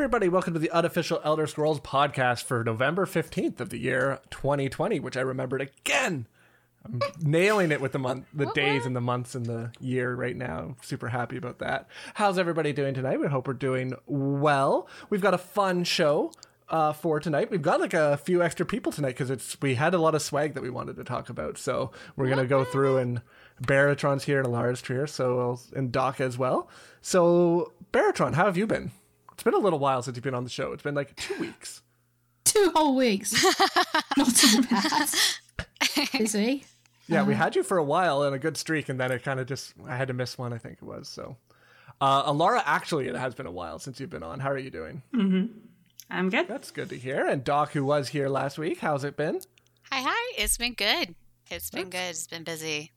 Everybody. Welcome to the unofficial Elder Scrolls podcast for November 15th of the year 2020, which I remembered again. I'm nailing it with the month, the days and the months and the year right now. Super happy about that. How's everybody doing tonight? We hope we're doing well. We've got a fun show uh, for tonight. We've got like a few extra people tonight because it's we had a lot of swag that we wanted to talk about. So we're gonna go through and Baratron's here and Alarra's here, so and Doc as well. So Baratron, how have you been? It's been a little while since you've been on the show. It's been like two weeks. Two whole weeks. Not too bad. Busy. Yeah, we had you for a while and a good streak, and then it kind of just I had to miss one. I think it was so. Uh, Alarra, actually, it has been a while since you've been on. How are you doing? I'm good. That's good to hear. And Doc, who was here last week, how's it been? Hi, hi. It's been good. It's been good. It's been busy.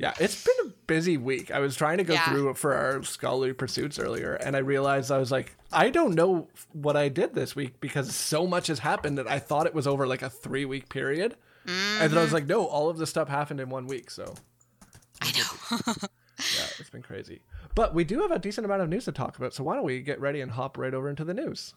Yeah, it's been a busy week. I was trying to go Yeah. through it for our scholarly pursuits earlier, and I realized I was like, I don't know what I did this week because so much has happened that I thought it was over like a three week period. And then I was like, no, all of this stuff happened in one week. So I know. yeah, it's been crazy. But we do have a decent amount of news to talk about. So why don't we get ready and hop right over into the news?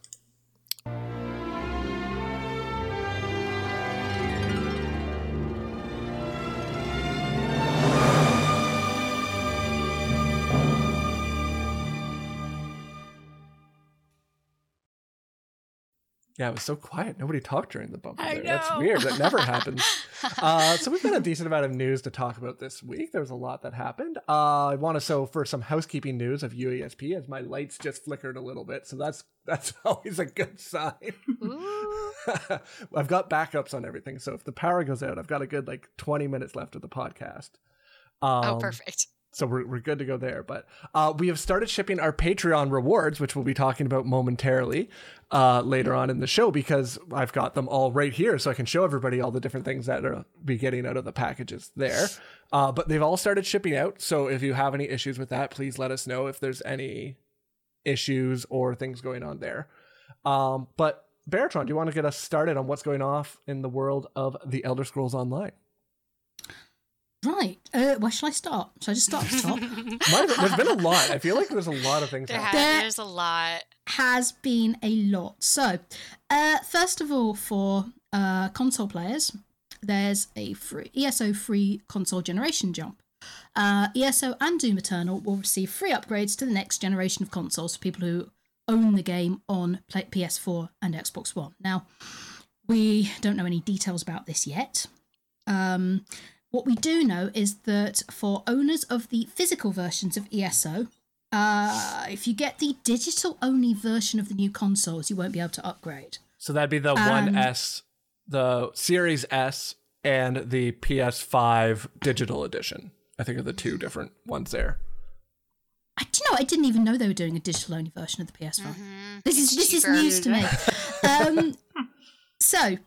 Yeah, it was so quiet. Nobody talked during the bumper. I there. That's weird. That never happens. Uh, so we've got a decent amount of news to talk about this week. There was a lot that happened. Uh, I want to so for some housekeeping news of UESP as my lights just flickered a little bit, so that's that's always a good sign. Ooh. I've got backups on everything, so if the power goes out, I've got a good like twenty minutes left of the podcast. Um, Oh, perfect. So we're, we're good to go there. But uh, we have started shipping our patreon rewards which we'll be talking about momentarily uh, later on in the show because i've got them all right here so i can show everybody all the different things that are be getting out of the packages there. Uh, but they've all started shipping out. So if you have any issues with that please let us know if there's any issues or things going on there. Um, but Baratron, do you want to get us started on what's going off in the world of the Elder Scrolls Online? Right. Uh, where shall I start? Shall I just start at the top? Might have- there's been a lot. I feel like there's a lot of things There happening. ha- There- there's a lot. Has been a lot. So, uh, first of all, for uh, console players, there's a free ESO free console generation jump. Uh, ESO and Doom Eternal will receive free upgrades to the next generation of consoles for people who own the game on PS4 and Xbox One. Now, we don't know any details about this yet. Um, what we do know is that for owners of the physical versions of ESO, uh, if you get the digital only version of the new consoles, you won't be able to upgrade. So that'd be the Um, 1S, the Series S, and the PS5 digital edition. I think are the two different ones there. I do you know I didn't even know they were doing a digital only version of the PS5. Mhm. This is this is news to me. Um, so,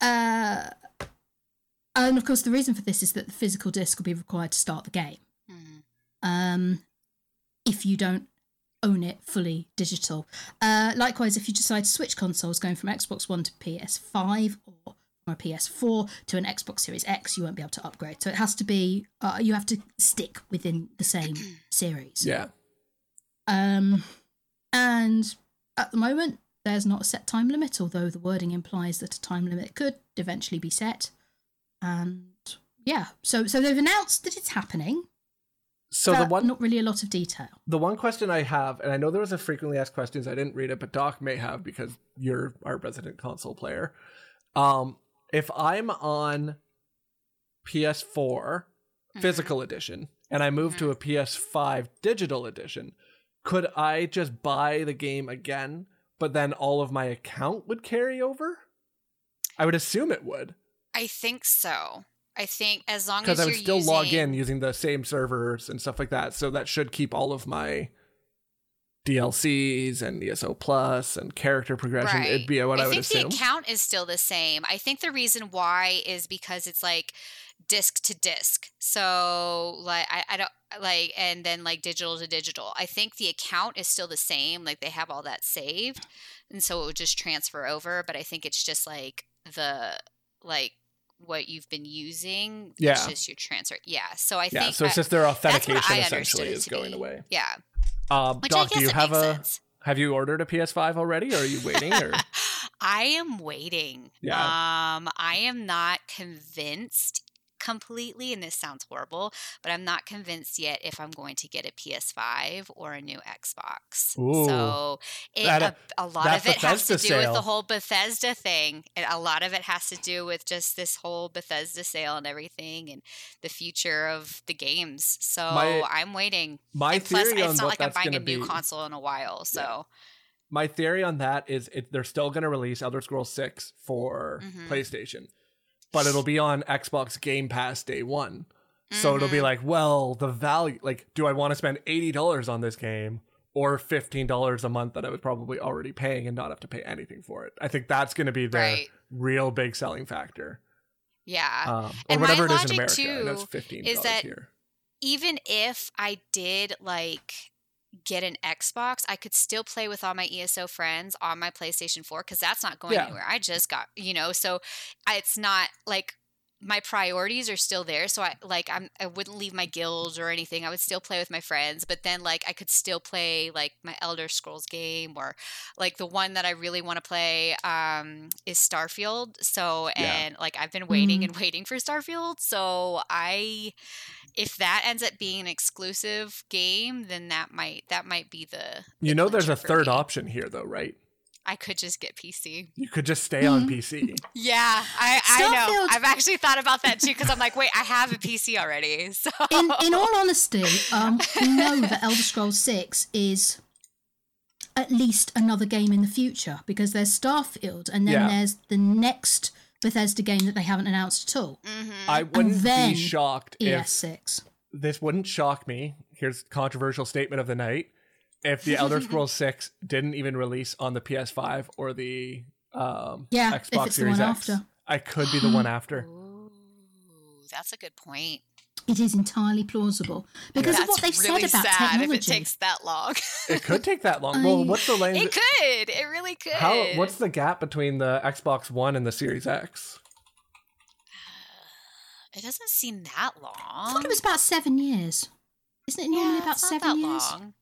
uh, and of course, the reason for this is that the physical disc will be required to start the game. Mhm. um, if you don't own it fully digital. Uh, likewise, if you decide to switch consoles going from Xbox One to PS5 or from a PS4 to an Xbox Series X, you won't be able to upgrade. So it has to be, uh, you have to stick within the same series. Yeah. Um, and at the moment, there's not a set time limit, although the wording implies that a time limit could eventually be set. And yeah, so so they've announced that it's happening. So the one not really a lot of detail. the one question I have, and I know there was a frequently asked questions, I didn't read it, but Doc may have because you're our resident console player. Um, if I'm on PS4 physical edition and I move to a PS5 digital edition, could I just buy the game again, but then all of my account would carry over? I would assume it would. I think so. I think as long as because I would still log in using the same servers and stuff like that. So that should keep all of my DLCs and ESO Plus and character progression. Right. It'd be what I, I would think the account is still the same. I think the reason why is because it's like disc to disc. So like I, I don't like and then like digital to digital. I think the account is still the same. Like they have all that saved. And so it would just transfer over. But I think it's just like the like what you've been using. Yeah. It's just your transfer. Yeah. So I yeah, think so it's just their authentication essentially is going be. away. Yeah. Um, Which Doc, do you have a sense. Have you ordered a PS5 already, or are you waiting? Or I am waiting. Yeah. Um, I am not convinced completely, and this sounds horrible, but I'm not convinced yet if I'm going to get a PS5 or a new Xbox. Ooh. so it, That- a, a lot of it has to Bethesda do with the whole Bethesda thing. And a lot of it has to do with just this whole Bethesda sale and everything and the future of the games. So My- I'm waiting. my and plus, theory on it's not what like I'm buying a new be. console in a while. So my theory on that is it, they're still going to release Elder Scrolls 6 for Mhm. PlayStation, but it'll be on Xbox Game Pass day one. So it'll be Mhm. like, well, the value, like, do I want to spend $80 on this game or $15 a month that I was probably already paying and not have to pay anything for it? I think that's going to be the Right. real big selling factor. yeah. Um, or And my whatever it is in logic, America. I know it's too, $15 is that here. even if I did like get an Xbox, I could still play with all my ESO friends on my PlayStation 4 because that's not going Yeah. anywhere. I just got, you know, so it's not like my priorities are still there. So I like I'm I wouldn't leave my guilds or anything. I would still play with my friends, but then like I could still play like my Elder Scrolls game or like the one that I really want to play um is Starfield. So Yeah. and like I've been waiting Mm. and waiting for Starfield. So I if that ends up being an exclusive game, then that might that might be the, You know, there's a third me. option here, though, right? I could just get PC. You could just stay on Mhm. PC. Yeah, I, I know. Starfield- I've actually thought about that too because I'm like, wait, I have a PC already. So in in all honesty, um, we know that Elder Scrolls Six is at least another game in the future because there's Starfield, and then Yeah. there's the next Bethesda game that they haven't announced at all. Mhm. I wouldn't be shocked if ES6. this wouldn't shock me. Here's controversial statement of the night. If the Elder Scrolls 6 didn't even release on the PS5 or the um, Yeah, if Xbox it's the Series one X, after. I could be the one after. Ooh, that's a good point. It is entirely plausible because of what they've really said about sad technology. if it takes that long. It could take that long. Well, what's the length? it could. It really could. How? What's the gap between the Xbox One and the Series X? It doesn't seem that long. I thought it was about seven years. Isn't it normally yeah, about it's not seven that years? long.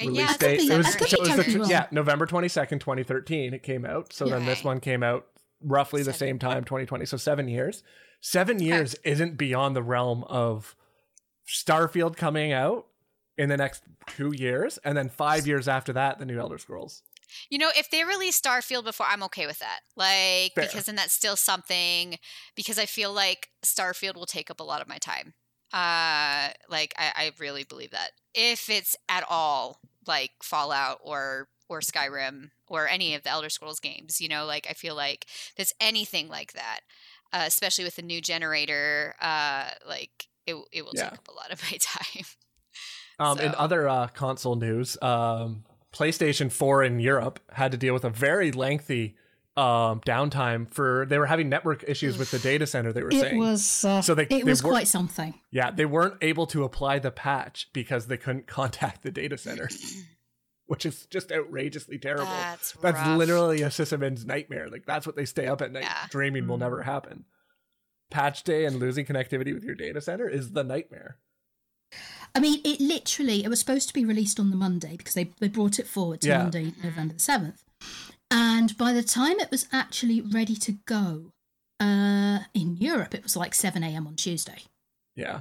Uh, Release yeah, date. be- it was, I or could so it was the, yeah, November 22nd, 2013 it came out. So then this one came out roughly the same time, 2020. So 7 years. 7 years isn't beyond the realm of Starfield coming out in the next 2 years and then 5 years after that the new Elder Scrolls. You know, if they release Starfield before, I'm okay with that. Like, Fair. because then that's still something. Because I feel like Starfield will take up a lot of my time. Uh, like I, I really believe that. If it's at all like Fallout or or Skyrim or any of the Elder Scrolls games, you know, like I feel like if anything like that, uh, especially with the new generator, uh, like it it will Yeah. take up a lot of my time. Um, In other uh, console news, um, PlayStation 4 in Europe had to deal with a very lengthy um, downtime for they were having network issues with the data center they were It saying. was. Uh, So they- it they was quite something. Yeah, they weren't able to apply the patch because they couldn't contact the data center, which is just outrageously terrible. That's That's rough. literally a sysadmin's nightmare. Like that's what they stay up at night Yeah. dreaming will never happen. Patch day and losing connectivity with your data center is the nightmare. I mean, it literally, it was supposed to be released on the Monday because they, they brought it forward to Yeah. Monday, November the 7th. And by the time it was actually ready to go uh, in Europe, it was like 7 a.m. on Tuesday. Yeah.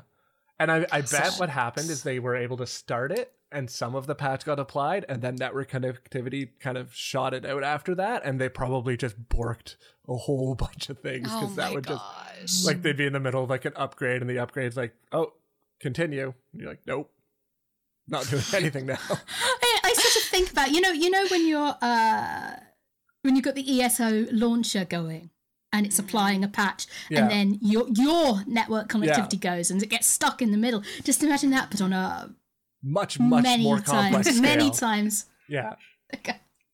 And I, I bet what happened is they were able to start it and some of the patch got applied and then network connectivity kind of shot it out after that and they probably just borked a whole bunch of things Oh because that my would just like they'd be in the middle of like an upgrade and the upgrade's like oh continue. And you're like nope. Not doing anything now. I, I sort of think about, you know, you know when you're, uh, when you've got the ESO launcher going and it's mm. applying a patch Yeah. and then your, your network connectivity goes and it gets stuck in the middle. Just imagine that, but on a much much many more complex times, scale. many times. yeah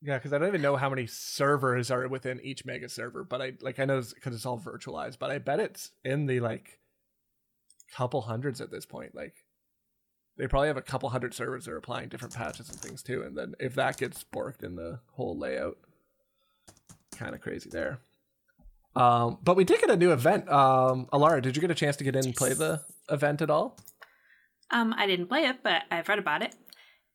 yeah because i don't even know how many servers are within each mega server but i like i know because it's all virtualized but i bet it's in the like couple hundreds at this point like they probably have a couple hundred servers that are applying different patches and things too and then if that gets borked in the whole layout kind of crazy there um but we did get a new event um alara did you get a chance to get in and play the event at all Um, I didn't play it, but I've read about it.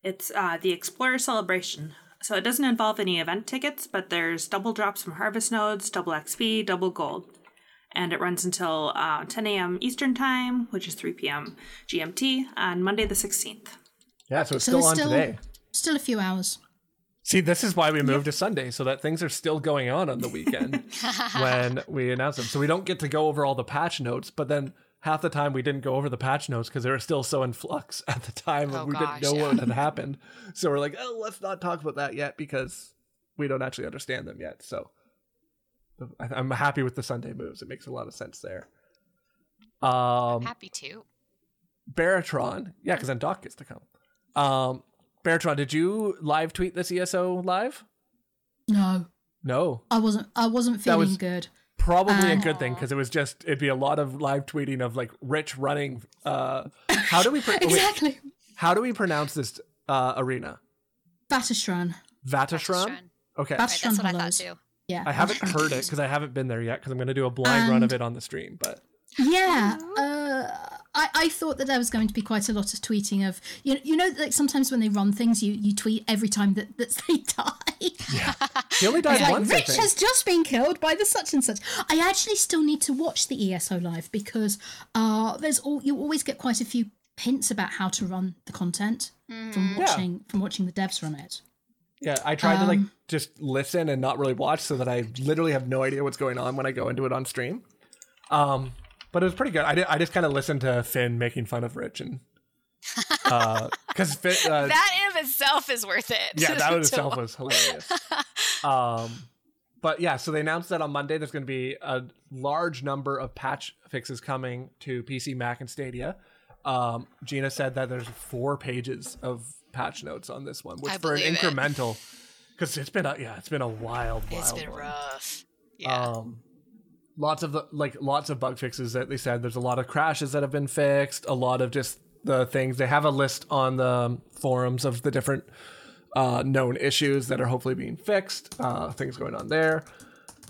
It's uh, the Explorer Celebration. So it doesn't involve any event tickets, but there's double drops from Harvest Nodes, double XP, double gold. And it runs until uh, 10 a.m. Eastern Time, which is 3 p.m. GMT, on Monday the 16th. Yeah, so it's So still on still- today. Still a few hours. See, this is why we moved to Sunday, so that things are still going on on the weekend when we announce them. So we don't get to go over all the patch notes, but then half the time we didn't go over the patch notes because they were still so in flux at the time, Oh, and we gosh, didn't know yeah. what had happened. So we're like, oh, let's not talk about that yet because we don't actually understand them yet. So I- I'm happy with the Sunday moves. It makes a lot of sense there. Um, I'm Happy to. Baratron, yeah, because then Doc gets to come. Um, Baratron, did you live tweet this ESO live? No, No. I wasn't. I wasn't feeling was- good. probably a Um, good thing because it was just it'd be a lot of live tweeting of like Rich running. Uh, how do we pro- wait, Exactly. how do we pronounce this uh, arena? Batishran. Vateshran. Right, Okay, Bat- that's what I thought Hollows. too. Yeah. I haven't heard it because I haven't been there yet because I'm going to do a blind run of it on the stream. But Yeah, uh, I, I thought that there was going to be quite a lot of tweeting of you know, you know like sometimes when they run things you, you tweet every time that, that they die. he only died like once. Rich has just been killed by the such and such. I actually still need to watch the ESO live because uh, there's all you always get quite a few hints about how to run the content from Yeah. watching from watching the devs run it. Yeah, I tried to like Um, just listen and not really watch so that I literally have no idea what's going on when I go into it on stream. Um, but it was pretty good. I did, I just kind of listened to Finn making fun of Rich and because Finn uh, That in of itself is worth it. yeah, that in itself was hilarious. um, but yeah, so they announced that on Monday there's going to be a large number of patch fixes coming to PC, Mac, and Stadia. Um, Gina said that there's four pages of patch notes on this one, which I for an incremental, because it's been a yeah, it's been a wild, wild. It's been one. rough. Yeah. Um, lots of the, like lots of bug fixes that they said. There's a lot of crashes that have been fixed. A lot of just the things they have a list on the forums of the different uh, known issues that are hopefully being fixed. Uh, things going on there.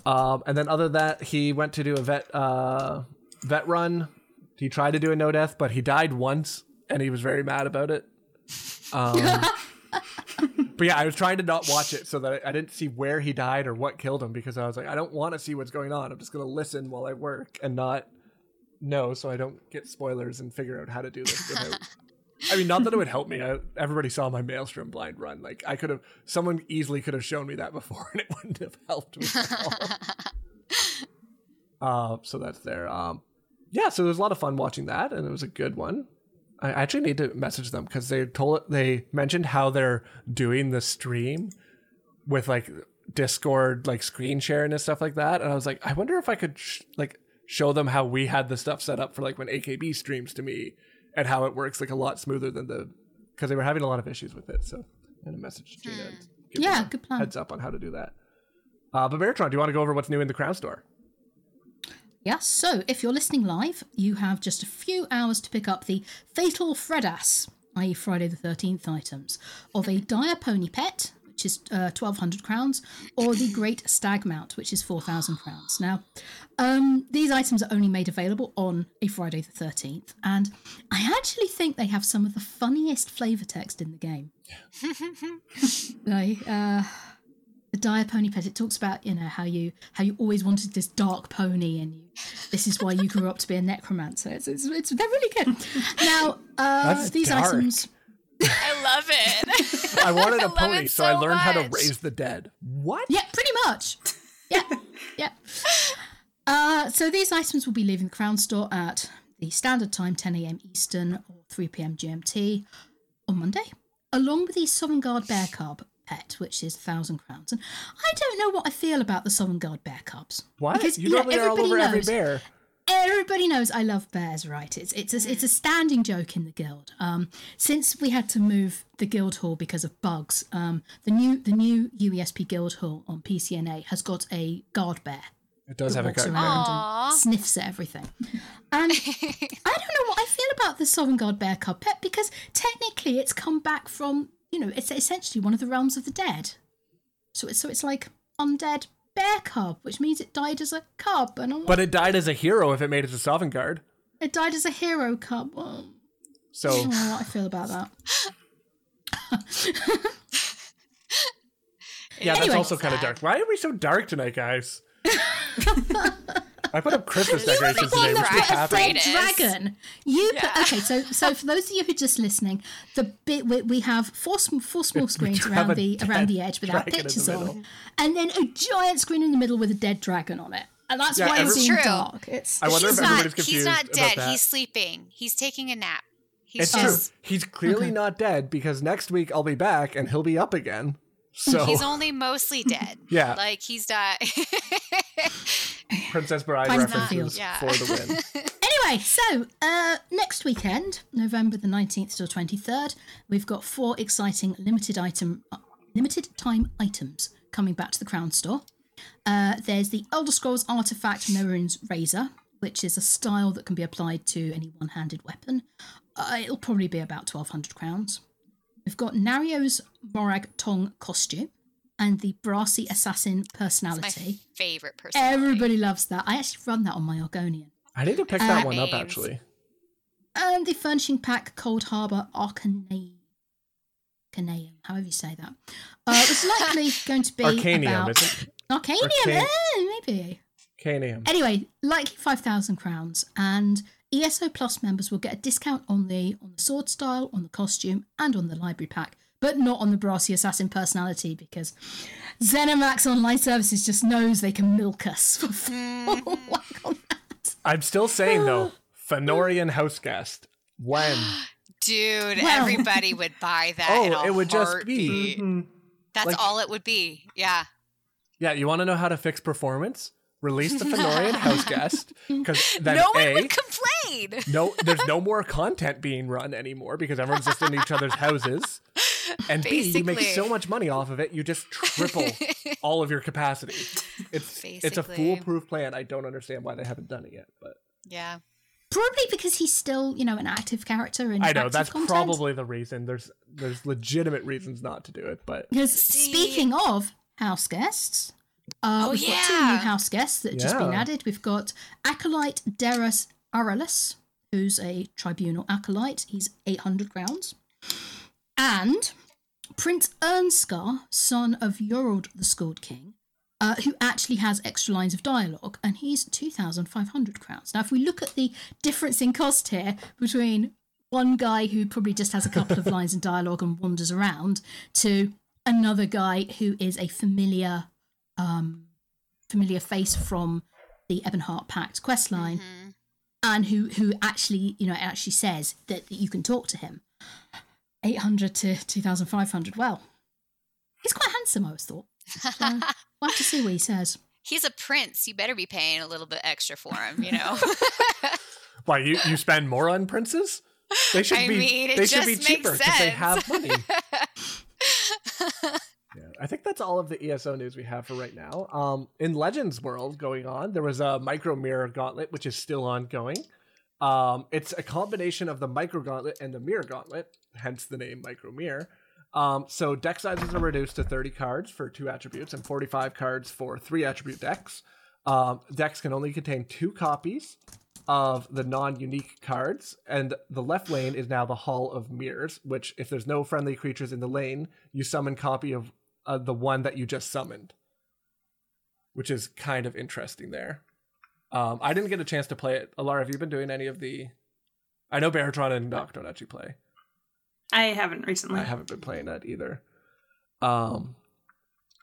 Um, and then other than that, he went to do a vet uh, vet run. He tried to do a no death, but he died once, and he was very mad about it. Um, but yeah, I was trying to not watch it so that I, I didn't see where he died or what killed him because I was like, I don't want to see what's going on. I'm just gonna listen while I work and not know so I don't get spoilers and figure out how to do this. Without... I mean, not that it would help me. I, everybody saw my Maelstrom blind run. Like I could have, someone easily could have shown me that before, and it wouldn't have helped me. At all. uh, so that's there. Um, yeah, so it was a lot of fun watching that, and it was a good one. I actually need to message them because they told they mentioned how they're doing the stream with like Discord, like screen sharing and stuff like that. And I was like, I wonder if I could sh- like show them how we had the stuff set up for like when AKB streams to me and how it works like a lot smoother than the because they were having a lot of issues with it. So had a message to Gina. and Yeah, good plan. Heads up on how to do that. Uh, but Baratron, do you want to go over what's new in the Crown Store? Yes, so if you're listening live, you have just a few hours to pick up the Fatal Fredas, i.e., Friday the 13th items, of a Dire Pony Pet, which is uh, 1200 crowns, or the Great Stag Mount, which is 4000 crowns. Now, um, these items are only made available on a Friday the 13th, and I actually think they have some of the funniest flavour text in the game. like, uh, dire pony pet it talks about you know how you how you always wanted this dark pony and you this is why you grew up to be a necromancer it's, it's, it's they're really good now uh these dark. items I love it. I wanted a pony, it so, I so learned how to raise the dead. What? yeah pretty much yeah yeah uh so these items will be leaving the crown store at the standard time 10 a.m eastern or 3 p.m gmt on monday along with the Sovngarde bear cub pet which is 1000 crowns and i don't know what i feel about the Sovngarde bear cubs What? Because, you know, normally are all over everybody every knows- bear. Everybody knows I love bears, right? It's it's a, it's a standing joke in the guild. Um, since we had to move the guild hall because of bugs, um, the new the new UESP guild hall on PCNA has got a guard bear It does have a walks gut. around Aw. and sniffs at everything. And I don't know what I feel about the Sovngarde bear cub pet because technically it's come back from you know it's essentially one of the realms of the dead. So it's so it's like undead bear cub, which means it died as a cub, and I'm But it died as a hero if it made it to Sovngarde. it died as a hero cub. Well, I So don't know what I feel about that. Yeah, that's also kind of dark. Why are we so dark tonight, guys? I put up Christmas You were the decorations one today. that What's put a happening? dead dragon. You put, okay? So, so for those of you who are just listening, the bit we, we have four four small screens around the around the edge without dragon in the pictures on, and then a giant screen in the middle with a dead dragon on it, and that's Yeah, why every- it's It's true. dark. It's I wonder he's if not, everybody's he's confused not about dead. that. He's sleeping. He's taking a nap. He's It's just true. He's clearly Okay. not dead because next week I'll be back and he'll be up again. So he's only mostly dead. Yeah. Like he's died. Princess Bride Kind references Yeah. for the win. Anyway, so uh, next weekend, November the nineteenth to twenty third, we've got four exciting limited item, uh, limited time items coming back to the Crown Store. Uh, there's the Elder Scrolls Artifact Mehrunes' Razor, which is a style that can be applied to any one handed weapon. Uh, it'll probably be about 1200 crowns. We've got Naryu's Morag Tong costume and the Brassy Assassin my personality. favorite person. Everybody loves that. I actually run that on my Argonian. I need to pick that Uh, one up actually. And the furnishing pack Cold Harbour Arcane. Arcaneum, however you say that. Uh, it's likely going to be Arcanium, about isn't it? Arcanium, Arcane- eh, maybe. Canium. Anyway, likely five thousand crowns, and ESO Plus members will get a discount on the on the sword style, on the costume, and on the library pack, but not on the Brassy Assassin personality because Zenimax Online Services just knows they can milk us for full mm. whack on that. I'm still saying though, Fennorian house guest. When? Dude, Well- everybody would buy that. Oh, in a it would just be- heartbeat. Mm-hmm. That's like- all it would be. Yeah. Yeah, you want to know how to fix performance? Release the Fennorian house guest because then no one a would complain. no, there's no more content being run anymore because everyone's just in each other's houses. And B, you make so much money off of it, you just triple all of your capacity. It's it's a foolproof plan. I don't understand why they haven't done it yet, but Yeah. Probably because he's still, you know, an active character in I know that's content. probably the reason. There's there's legitimate reasons not to do it, but Because speaking of house guests, uh, Oh, we've got two yeah. new house guests that have just been added. We've got Acolyte Derus Aurelus, who's a tribunal acolyte. He's 800 crowns. And Prince Irnskar, son of Yorald the Skald King, uh, who actually has extra lines of dialogue, and he's 2,500 crowns. Now, if we look at the difference in cost here between one guy who probably just has a couple of lines in dialogue and wanders around to another guy who is a familiar um, familiar face from the Ebonheart Pact questline Mhm. And who who actually you know actually says that, that you can talk to him 800 to 2500 well he's quite handsome i always thought so we'll have to see what he says He's a prince. You better be paying a little bit extra for him, you know? why you you spend more on princes? They should I be mean, it they should be just makes cheaper because they sense. have money. Yeah, I think that's all of the ESO news we have for right now. Um, in Legends World going on, there was a Micro Mirror Gauntlet, which is still ongoing. Um, it's a combination of the Micro Gauntlet and the Mirror Gauntlet, hence the name Micro Mirror. Um, so deck sizes are reduced to 30 cards for two attributes and 45 cards for three attribute decks. Um, decks can only contain two copies of the non-unique cards, and the left lane is now the Hall of Mirrors, which, if there's no friendly creatures in the lane, you summon copy of uh, the one that you just summoned, which is kind of interesting there. Um, I didn't get a chance to play it. Alarra, have you been doing any of the? I know Baratron and Doc don't actually play. I haven't recently. I haven't been playing that either. Um,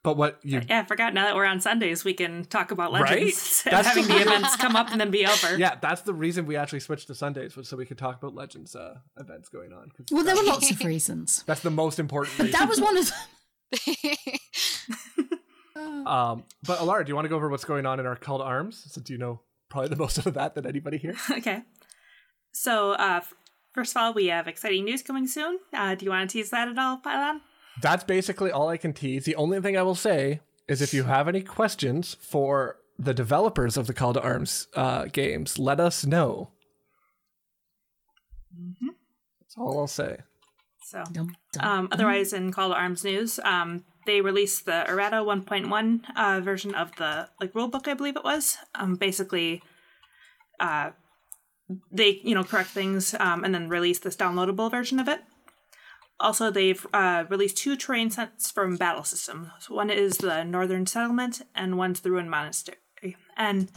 but what you Yeah, I forgot. Now that we're on Sundays, we can talk about Legends. instead of That's having the- the events come up and then be over. yeah, that's the reason we actually switched to Sundays was so we could talk about Legends uh, events going on. well there were lots of reasons That's the most important. but Reason. that was one of them Um, but Alarra, do you want to go over what's going on in our call to arms? Since you know probably the most of that than anybody here. okay. So, uh, first of all, we have exciting news coming soon. Uh, do you want to tease that at all, Pylawn? That's basically all I can tease. The only thing I will say is if you have any questions for the developers of the Call to Arms uh, games, let us know. That's all I'll say. So, Dum, dum. um, otherwise, in Call to Arms news, um, they released the errata 1.1 uh, version of the like rulebook, I believe it was. Um, basically, uh, they you know correct things um, and then release this downloadable version of it. Also, they've uh, released two terrain sets from Battle System. So one is the Northern Settlement, and one's the Ruined Monastery. And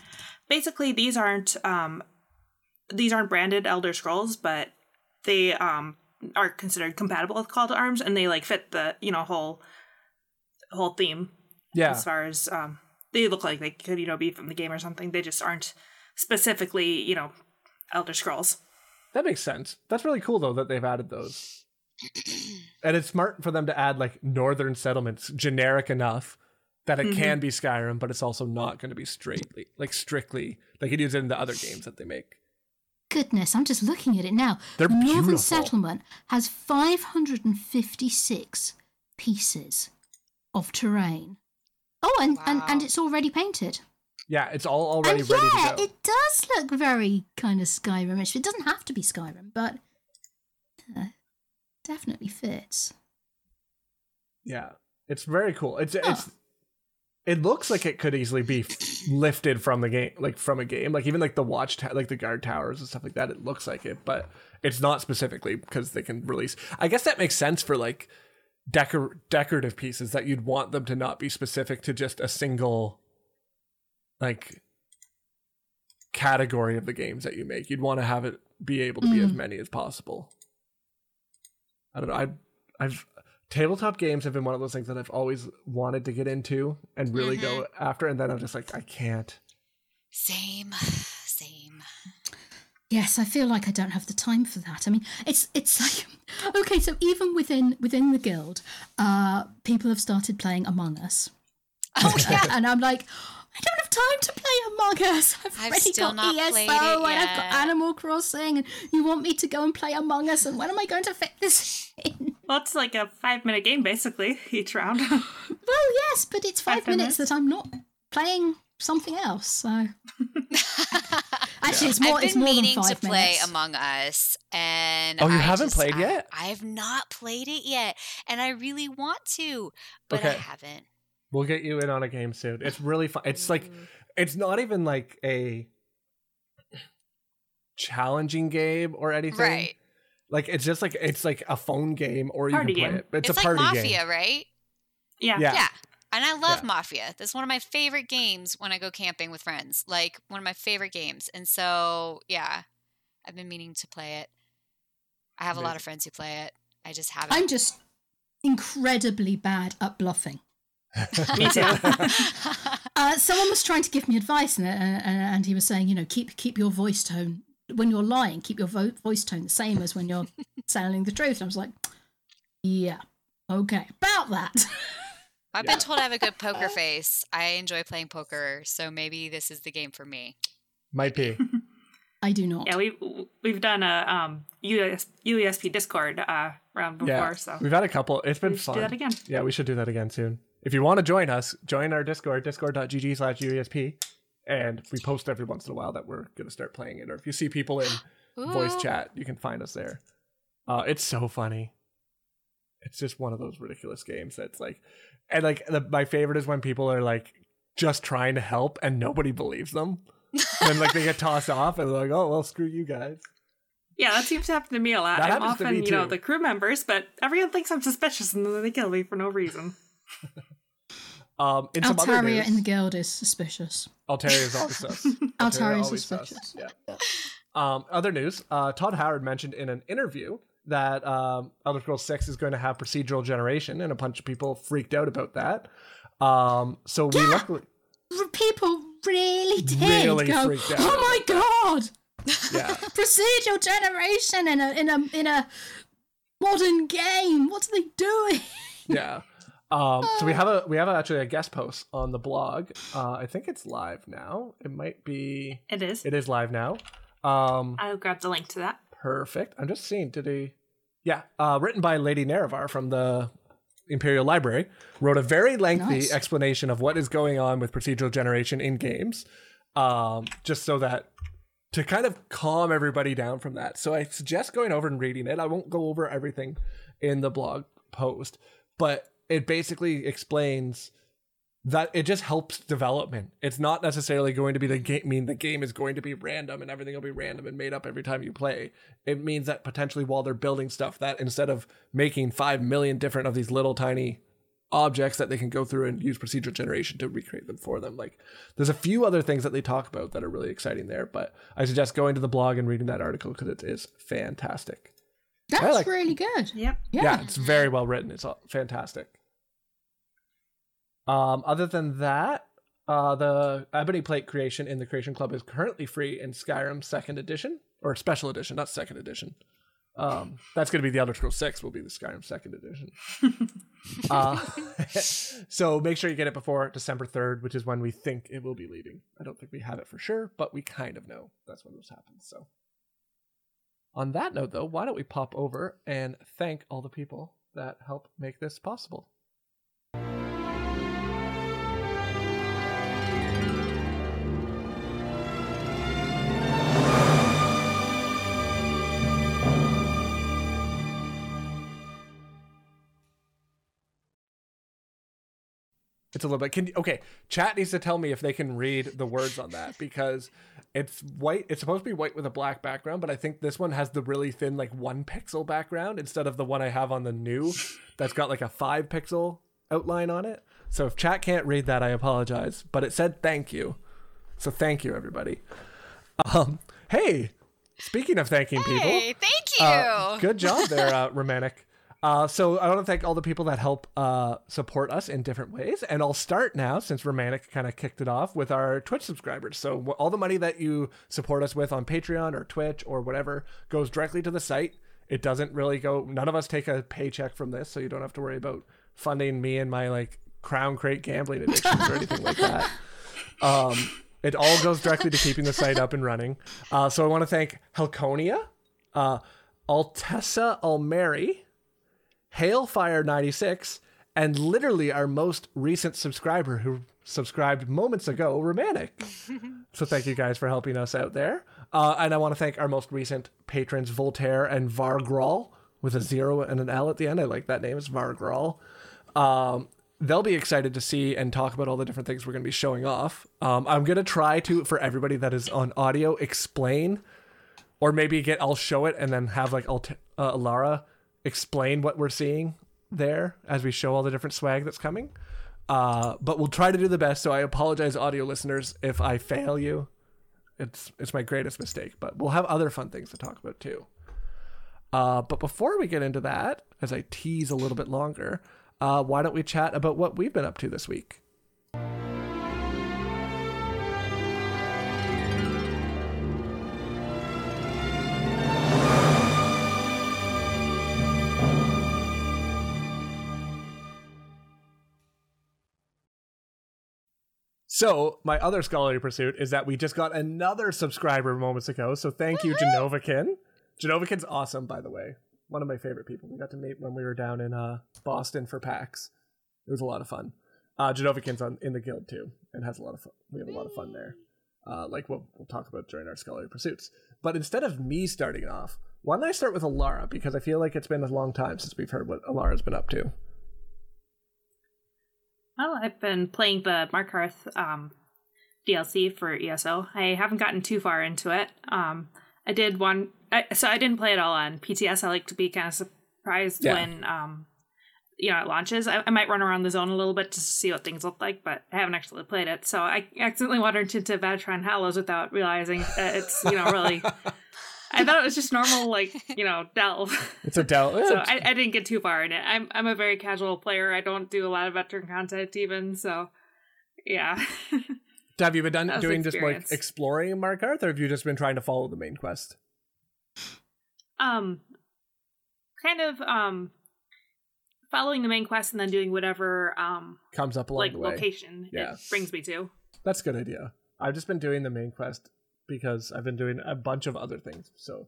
basically, these aren't um, these aren't branded Elder Scrolls, but they um, are considered compatible with Call to Arms, and they like fit the you know whole whole theme Yeah. as far as um, they look like they could you know be from the game or something. They just aren't specifically you know Elder Scrolls. That makes sense. That's really cool though that they've added those. and it's smart for them to add like northern settlements generic enough that it can be Skyrim, but it's also not going to be straightly like strictly like it is in the other games that they make. Goodness, I'm just looking at it now. They're the Northern beautiful. Settlement has 556 pieces of terrain. Oh, and, and, and it's already painted. Yeah, it's all already and ready yeah, to go. it does look very kind of Skyrimish. It doesn't have to be Skyrim, but uh, definitely fits. Yeah, it's very cool. It's it's it looks like it could easily be lifted from the game, like from a game, like even like the watch, ta- like the guard towers and stuff like that. It looks like it, but it's not specifically because they can release. I guess that makes sense for like decor decorative pieces that you'd want them to not be specific to just a single like category of the games that you make. You'd want to have it be able to be as mm. many as possible. I don't know. I I've tabletop games have been one of those things that I've always wanted to get into and really go after, and then I'm just like I can't. Same, same. Yes, I feel like I don't have the time for that. I mean, it's it's like okay, so even within within the guild, uh, people have started playing Among Us. Oh yeah. and I'm like, I don't have time to play Among Us. I've, I've already still got not ESO played it and I've got. Animal Crossing, and you want me to go and play Among Us, and when am I going to fit this in? Well, it's like a five minute game basically each round. Well, yes, but it's five, Five minutes minutes? that I'm not playing something else. So actually, it's more. I've it's been more meaning than to play minutes. Among Us, and Oh, you I haven't just- played I- yet? I have not played it yet, and I really want to, but I haven't. We'll get you in on a game soon. It's really fun. It's like mm. it's not even like a challenging game or anything. Right. Like it's just like it's like a phone game or you can play game. it. It's, It's, a party like party Mafia, game. right? yeah. Yeah. Yeah. And I love Yeah. Mafia. That's one of my favorite games when I go camping with friends. Like one of my favorite games. And so, yeah, I've been meaning to play it. I have a lot of friends who play it. I just haven't. I'm just incredibly bad at bluffing. Me too. Uh, someone was trying to give me advice, and, and, and he was saying, you know, keep keep your voice tone when you're lying. Keep your vo- voice tone the same as when you're telling the truth. And I was like, yeah, okay, about that. I've Yeah. been told I have a good poker face. I enjoy playing poker, so maybe this is the game for me. Might be. I do not. Yeah, we've we've done a um US, UESP Discord uh round before, yeah. so We've had a couple. It's been we fun. do that again. Yeah, we should do that again soon. If you want to join us, join our Discord, discord.gg slash UESP. And we post every once in a while that we're going to start playing it. Or if you see people in voice chat, you can find us there. Uh, it's so funny. It's just one of those ridiculous games that's like, and like the, my favorite is when people are like just trying to help and nobody believes them. and like they get tossed off and they're like, oh, well, screw you guys. Yeah, that seems to happen to me a lot. That I'm often, you know, the crew members, but everyone thinks I'm suspicious and then they kill me for no reason. Um, in some other Altaria news, in the guild is suspicious. Altaria is always sus. Altaria is sus. suspicious. Yeah. Um, other news: uh, Todd Howard mentioned in an interview that um, Elder Scrolls Six is going to have procedural generation, and a bunch of people freaked out about that. Um, so we Yeah. luckily, People really did Really go. freaked out Oh my god! yeah, Procedural generation in a in a in a modern game. What are they doing? yeah. Um, so we have a we have actually a guest post on the blog. Uh, I think it's live now. It might be. It is. It is live now. Um, I'll grab the link to that. Perfect. I'm just seeing. Did he? Yeah. Uh, written by Lady Nerevar from the Imperial Library. Wrote a very lengthy Nice. explanation of what is going on with procedural generation in games, um, just so that to kind of calm everybody down from that. So I suggest going over and reading it. I won't go over everything in the blog post, but it basically explains that it just helps development. It's not necessarily going to be the game mean the game is going to be random and everything will be random and made up every time you play. It means that potentially while they're building stuff that instead of making 5 million different of these little tiny objects that they can go through and use procedural generation to recreate them for them. Like there's a few other things that they talk about that are really exciting there, but I suggest going to the blog and reading that article because it is fantastic. That's like- really good. Yep. Yeah. Yeah, it's very well written. It's fantastic. Um, other than that, uh, the Ebony Plate creation in the Creation Club is currently free in Skyrim Second Edition or Special Edition, not Second Edition. Um, that's going to be the Elder Scrolls Six. Will be the Skyrim Second Edition. uh, so make sure you get it before December third, which is when we think it will be leaving. I don't think we have it for sure, but we kind of know that's when this happens. So. On that note, though, why don't we pop over and thank all the people that help make this possible? It's a little bit. Can okay? Chat needs to tell me if they can read the words on that because it's white. It's supposed to be white with a black background, but I think this one has the really thin, like one pixel background instead of the one I have on the new that's got like a five pixel outline on it. So if chat can't read that, I apologize. But it said thank you, so thank you everybody. Um, hey, speaking of thanking people, Hey, thank you. uh, good job there, uh, Romantic. Uh, so I want to thank all the people that help uh, support us in different ways, and I'll start now since Romantic kind of kicked it off with our Twitch subscribers. So all the money that you support us with on Patreon or Twitch or whatever goes directly to the site. It doesn't really go. None of us take a paycheck from this, so you don't have to worry about funding me and my like crown crate gambling addictions or anything like that. Um, it all goes directly to keeping the site up and running. Uh, so I want to thank Helconia, uh, Altessa Almeri, Hailfire96, and literally our most recent subscriber who subscribed moments ago, Romantic. so thank you guys for helping us out there. Uh, and I want to thank our most recent patrons, Voltaire and Vargral, with a zero and an L at the end. I like that name, it's Vargral. Um, they'll be excited to see and talk about all the different things we're going to be showing off. Um, I'm going to try to, for everybody that is on audio, explain or maybe get I'll show it and then have like Alt- uh, Lara explain what we're seeing there as we show all the different swag that's coming. Uh, but we'll try to do the best. So I apologize, audio listeners, if I fail you. It's it's my greatest mistake, but we'll have other fun things to talk about too. Uh, but before we get into that, as I tease a little bit longer, uh, why don't we chat about what we've been up to this week? So my other scholarly pursuit is that we just got another subscriber moments ago. So thank you, Genovakin. Genovakin's awesome, by the way. One of my favorite people. We got to meet when we were down in uh, Boston for PAX. It was a lot of fun. Uh, Genovakin's on in the guild too, and has a lot of fun. We have a lot of fun there. Uh, like what we'll talk about during our scholarly pursuits. But instead of me starting off, why don't I start with Alarra because I feel like it's been a long time since we've heard what Alarra's been up to. Well, I've been playing the Markarth um, DLC for ESO. I haven't gotten too far into it. Um, I did one, I, so I didn't play it all on PTS. I like to be kind of surprised Yeah. when um, you know it launches. I, I might run around the zone a little bit just to see what things look like, but I haven't actually played it. So I accidentally wandered into Vateshran Hollows without realizing it's you know really. I thought it was just normal, like you know, delve. It's a Dell. so I, I didn't get too far in it. I'm I'm a very casual player. I don't do a lot of veteran content even. So yeah, have you been done that was the doing just like exploring Markarth, or have you just been trying to follow the main quest? um, kind of um, following the main quest and then doing whatever um Comes up along like the way. location Yeah. it brings me to. That's a good idea. I've just been doing the main quest because I've been doing a bunch of other things. So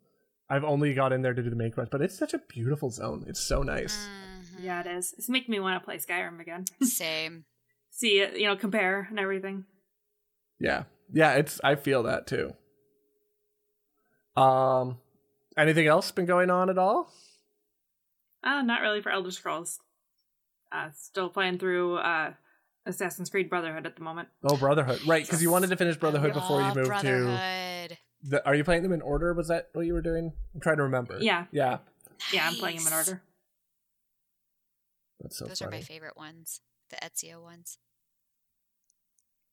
I've only got in there to do the main quest, but it's such a beautiful zone. It's so nice. Mhm. Yeah, it is. It's making me want to play Skyrim again. Same. See it, you know, compare and everything. Yeah. Yeah, it's I feel that too. Um anything else been going on at all? Uh, not really for Elder Scrolls. Uh, still playing through uh, Assassin's Creed Brotherhood at the moment. Oh, Brotherhood. Right, because you wanted to finish Brotherhood before you Love moved to. The, are you playing them in order? Was that what you were doing? I'm trying to remember. Yeah. Yeah. Yeah, I'm playing them in order. That's so Those are my favorite ones. The Ezio ones.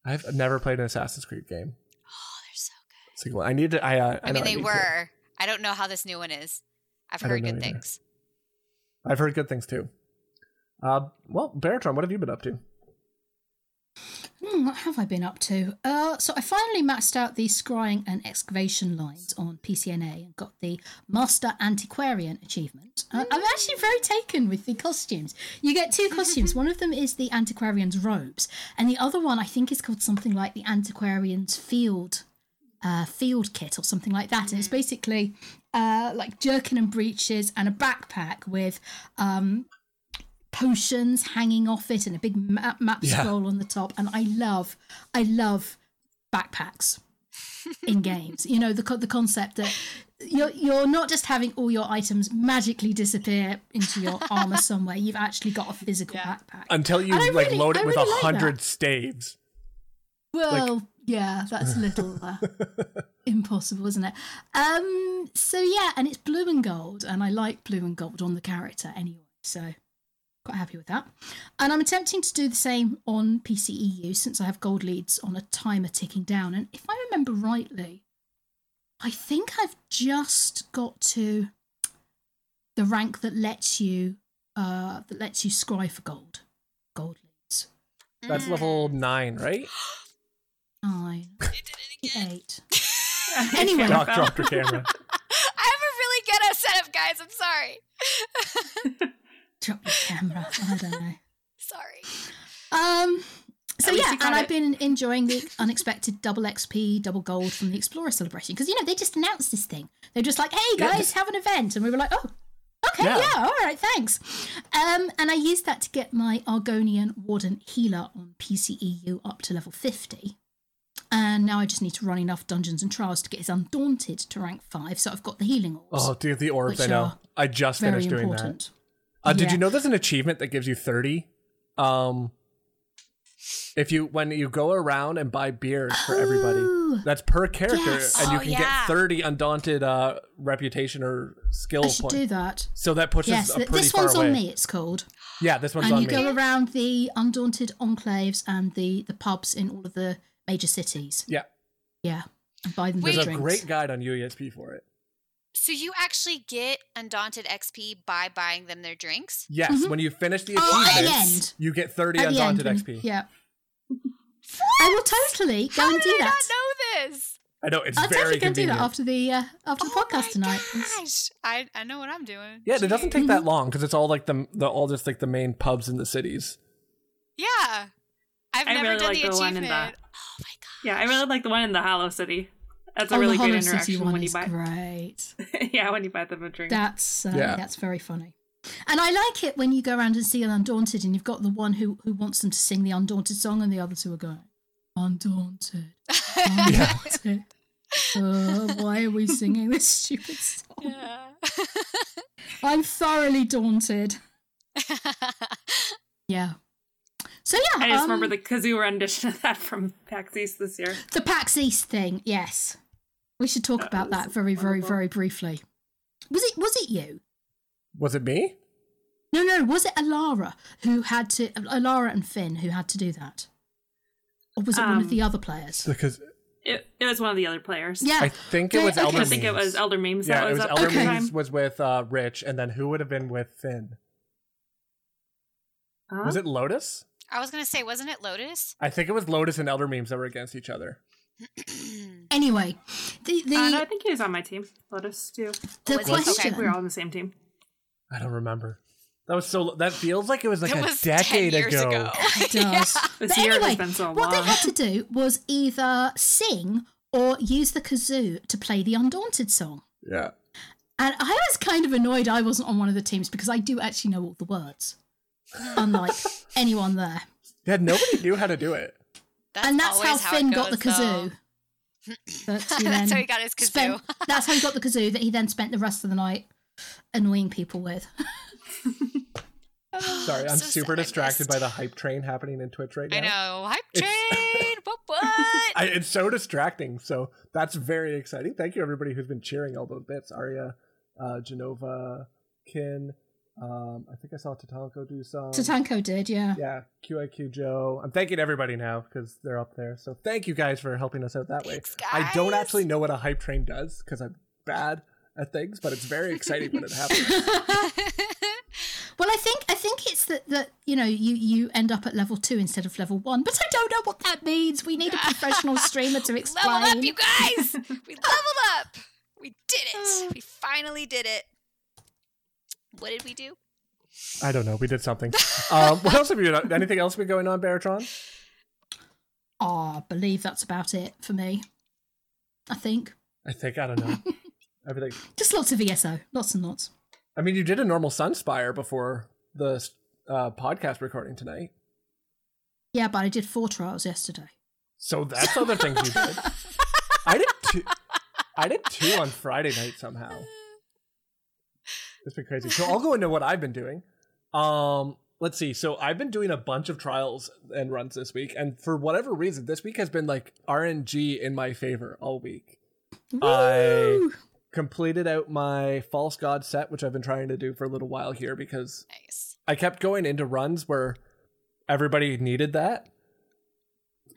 I've never played an Assassin's Creed game. Oh, they're so good. Single. I need to. I. Uh, I, know mean, they need to. were. I don't know how this new one is. I've heard good either. things. I've heard good things too. Uh, well, Baratron, what have you been up to? Hmm, what have I been up to? Uh, so I finally maxed out the scrying and excavation lines on PCNA and got the Master Antiquarian achievement. Uh, I'm actually very taken with the costumes. You get two costumes. One of them is the Antiquarian's robes, and the other one I think is called something like the Antiquarian's field uh, field kit or something like that. And it's basically uh, like jerkin and breeches and a backpack with um, potions hanging off it and a big map, map Yeah. scroll on the top. And I love, I love backpacks in games. You know the the concept that you're you're not just having all your items magically disappear into your armor somewhere. You've actually got a physical backpack. Until you like really- load it I with a really like hundred staves. Well, yeah, that's a little uh, impossible, isn't it? Um, so yeah, and it's blue and gold, and I like blue and gold on the character anyway, so quite happy with that. And I'm attempting to do the same on PCEU since I have gold leads on a timer ticking down. And if I remember rightly, I think I've just got to the rank that lets you uh that lets you scry for gold, gold leads. That's Mm. level nine, right? Nine, You did it again. eight. Anyway. Doc dropped her camera. I have a really good setup, guys. I'm sorry. drop your camera. I don't know. sorry. Um. So yeah, and I've been enjoying the unexpected double XP, double gold from the Explorer celebration because you know they just announced this thing. They're just like, "Hey guys, just- have an event," and we were like, "Oh, okay, Yeah. yeah, all right, thanks." Um, and I used that to get my Argonian Warden healer on PCEU up to level fifty. And now I just need to run enough dungeons and trials to get his Undaunted to rank five. So I've got the healing orbs. Oh, dude, the orbs! I know. I just finished doing important. that. Uh, Did Yeah. you know there's an achievement that gives you thirty? Um, if you when you go around and buy beers for everybody, Oh, that's per character, Yes. and you Oh, can yeah. get thirty undaunted uh, reputation or skill I should points. do that. So that pushes Yes, a th- pretty this one's on me. It's called. Yeah, this one's and on you go around the undaunted enclaves and the the pubs in all of the major cities. Yeah, Yeah, and buy them there's a drinks. great guide on UESP for it. So you actually get Undaunted XP by buying them their drinks? Yes, when you finish the Oh, at the you get thirty At the end, undaunted XP. Yeah. I will totally go How and did do I that. not know this? I know it's I'll very totally go and do that after the uh, after the Oh podcast my tonight. Gosh, I, I know what I'm doing. Yeah, it doesn't take Mm-hmm. that long because it's all like the the all just like the main pubs in the cities. Yeah. I've I never really done like the the one in achievement. the- Oh my god. Yeah, I really like the one in the Hollow City. That's a oh, really the good Hollow City interaction one when you is buy. great. yeah, when you buy them a drink. That's uh, Yeah. that's very funny. And I like it when you go around and see an undaunted, and you've got the one who who wants them to sing the undaunted song, and the others who are going undaunted, undaunted. Uh, why are we singing this stupid song? Yeah. I'm thoroughly daunted. Yeah. So yeah, I just um, remember the kazoo rendition of that from PAX East this year. the PAX East thing. Yes, we should talk about that very, very, very briefly. Was it was it you? Was it me? No, no. Was it Alarra who had to Alarra and Finn who had to do that, or was it one of Um, the other players? Because It, it was one of the other players. Yeah, I think it was okay. Elder I think it Memes. was Elder Memes Yeah, that it was, was up Elder Okay. Memes was with uh, Rich, and then who would have been with Finn? Huh? Was it Lotus? I was gonna say, wasn't it Lotus? I think it was Lotus and Elder Memes that were against each other. Anyway, the the Uh, no, I think he was on my team. Lotus too. the was question. think we were all on the same team. I don't remember. That was so. That feels like it was like it a was decade 10 years ago. ago. It does. This But year anyway, has been so what they had to do was either sing or use the kazoo to play the Undaunted song. Yeah. And I was kind of annoyed I wasn't on one of the teams because I do actually know all the words, unlike anyone there. Yeah. Nobody knew how to do it. That's and that's how always it Finn got the goes, though. kazoo. That he That's how he got his kazoo. spent- that's how he got the kazoo that he then spent the rest of the night annoying people with. Sorry, I'm So super sad distracted by the hype train happening in Twitch right now. I know. Hype train. what? What? I, it's so distracting. So that's very exciting. Thank you, everybody who's been cheering all those bits. Aria, uh, Genova, Kin. Um, I think I saw Tatanko do some. Tatanko did, yeah. yeah, QIQ Joe. I'm thanking everybody now because they're up there. So thank you guys for helping us out that way. Thanks, I don't actually know what a hype train does because I'm bad at things, but it's very exciting when it happens. Well, I think I think it's that that you know you you end up at level two instead of level one, but I don't know what that means. We need a professional streamer to explain. Level up, you guys! We leveled up. We did it. We finally did it. What did we do? I don't know. We did something. Um, what else have you done? Anything else been going on, Baratron? Oh, I believe that's about it for me. I think I think I don't know. Everything. just lots of ESO, lots and lots. I mean, you did a normal Sunspire before the uh, podcast recording tonight, Yeah, but I did four trials yesterday. so that's other things you did. I did two. I did two on Friday night somehow. It's been crazy. So I'll go into what I've been doing. Um, let's see. So I've been doing a bunch of trials and runs this week, and for whatever reason, this week has been like RNG in my favor all week. I completed out my false god set, which I've been trying to do for a little while here because Nice. I kept going into runs where everybody needed that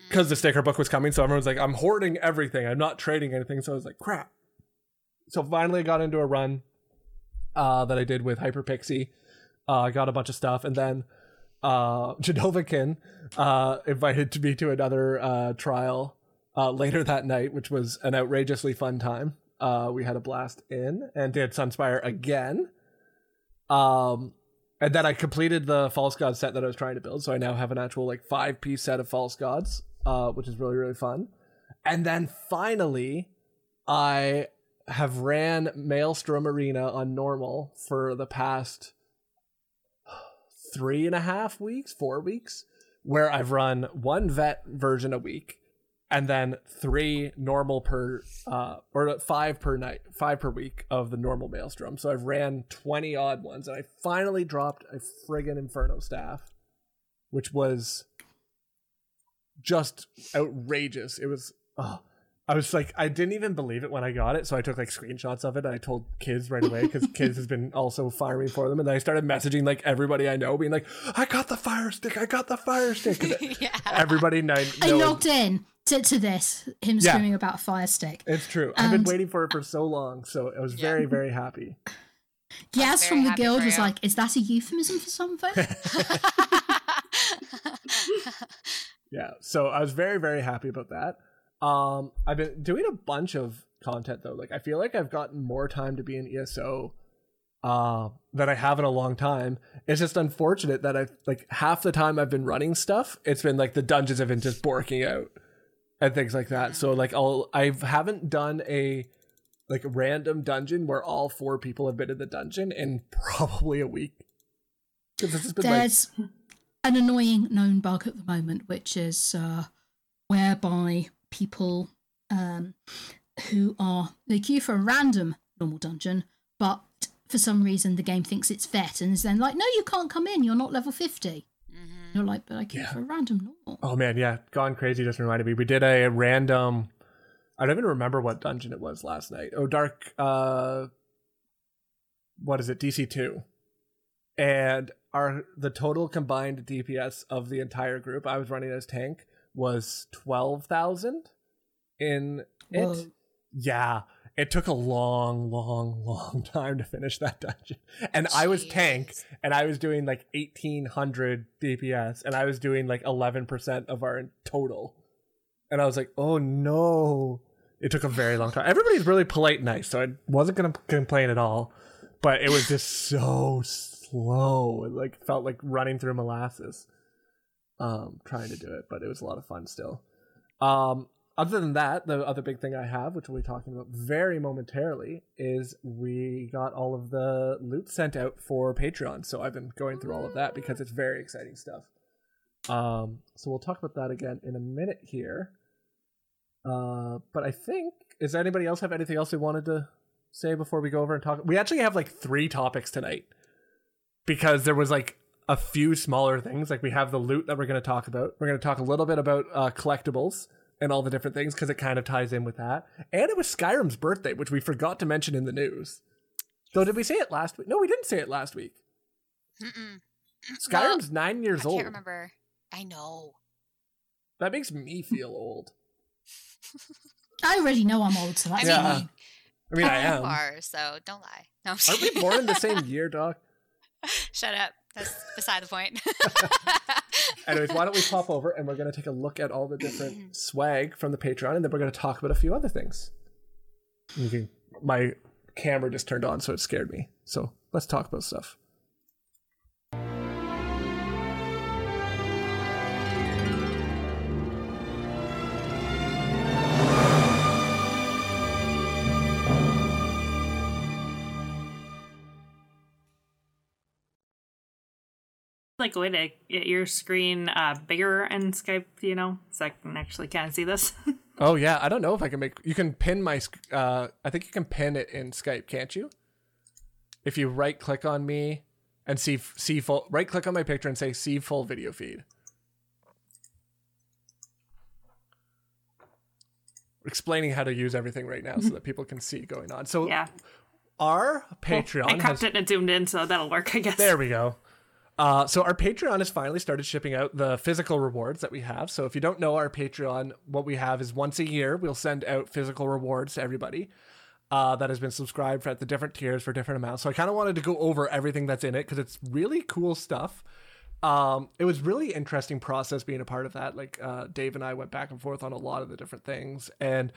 because the sticker book was coming. So everyone's like, I'm hoarding everything. I'm not trading anything. So I was like, crap. So finally, I got into a run uh, that I did with Hyper Pixie. Uh, I got a bunch of stuff. And then uh, Janovakin uh, invited me to another uh, trial uh, later that night, which was an outrageously fun time. Uh, we had a blast in and did Sunspire again. Um, and then I completed the false god set that I was trying to build. So I now have an actual like five piece set of false gods, uh, which is really really fun. And then finally, I have ran Maelstrom Arena on normal for the past three and a half weeks, four weeks, where I've run one vet version a week and then three normal per uh or five per night five per week of the normal maelstrom. So i've ran 20 odd ones and i finally dropped a friggin inferno staff which was just outrageous. It was oh, i was like i didn't even believe it when i got it so i took like screenshots of it and i told kids right away because kids has been also firing for them and then i started messaging like everybody i know being like i got the fire stick i got the fire stick 'Cause yeah. everybody kn- I logged in to, to this, him Yeah. screaming about a fire stick. It's true. I've been waiting for it for so long, so I was very, very happy. Gaz very from the guild was like, "Is that a euphemism for something?" Yeah, so I was very, very happy about that. Um, I've been doing a bunch of content though. Like I feel like I've gotten more time to be an ESO uh, than I have in a long time. It's just unfortunate that I've like half the time I've been running stuff. It's been like the dungeons have been just borking out and things like that. So like I'll I haven't done a like random dungeon where all four people have been in the dungeon in probably a week. Been like There's an annoying known bug at the moment, which is uh, whereby people um, who are they queue for a random normal dungeon, but for some reason the game thinks it's vet and is then like, "No, you can't come in. You're not level 50. Mhm. You're like, "But I queue Yeah. for a random normal." Oh man, yeah, Gone Crazy just reminded me. We did a random I don't even remember what dungeon it was last night. Oh, Dark uh what is it? DC2. And our the total combined DPS of the entire group I was running as tank was 12,000 in it. Whoa. Yeah, it took a long, long, long time to finish that dungeon. And I was tank, and I was doing like 1800 DPS, and I was doing like 11% of our total. And I was like, oh no. It took a very long time. Everybody's really polite and nice, so I wasn't going to complain at all. But it was just so slow. It like felt like running through molasses um, trying to do it, but it was a lot of fun still. Um, other than that, the other big thing I have, which we'll be talking about very momentarily, is we got all of the loot sent out for Patreon. So I've been going through all of that because it's very exciting stuff. Um, so we'll talk about that again in a minute here. Uh, but I think does anybody else have anything else they wanted to say before we go over and talk? We actually have like three topics tonight because there was like a few smaller things. Like we have the loot that we're going to talk about. We're going to talk a little bit about uh, collectibles and all the different things because it kind of ties in with that. And it was Skyrim's birthday, which we forgot to mention in the news. Though, did we say it last week? No, we didn't say it last week. Mm-mm. Skyrim's nine years I old. I can't remember. I know. That makes me feel old. I already know I'm old, so that's I Yeah. fine. mean, I mean, I you am. are, so don't lie. No, Aren't we born in the same year, Doc? Shut up. That's beside the point. Anyways, why don't we pop over and we're going to take a look at all the different swag from the Patreon, and then we're going to talk about a few other things. Can, my camera just turned on, so it scared me. So let's talk about stuff. Like a way to get your screen uh, bigger in Skype, you know, so I can actually kind of see this. Oh yeah, I don't know if I can make. You can pin my. Uh, I think you can pin it in Skype, can't you? If you right click on me and see see full, right click on my picture and say see full video feed. Explaining how to use everything right now so that people can see going on. So yeah. our Patreon I cropped has it and it zoomed in, so that'll work, I guess. There we go. Uh, so our Patreon has finally started shipping out the physical rewards that we have. So if you don't know our Patreon, what we have is once a year we'll send out physical rewards to everybody uh, that has been subscribed at the different tiers for different amounts. So I kind of wanted to go over everything that's in it because it's really cool stuff. Um, it was really interesting process being a part of that. Like uh, Dave and I went back and forth on a lot of the different things and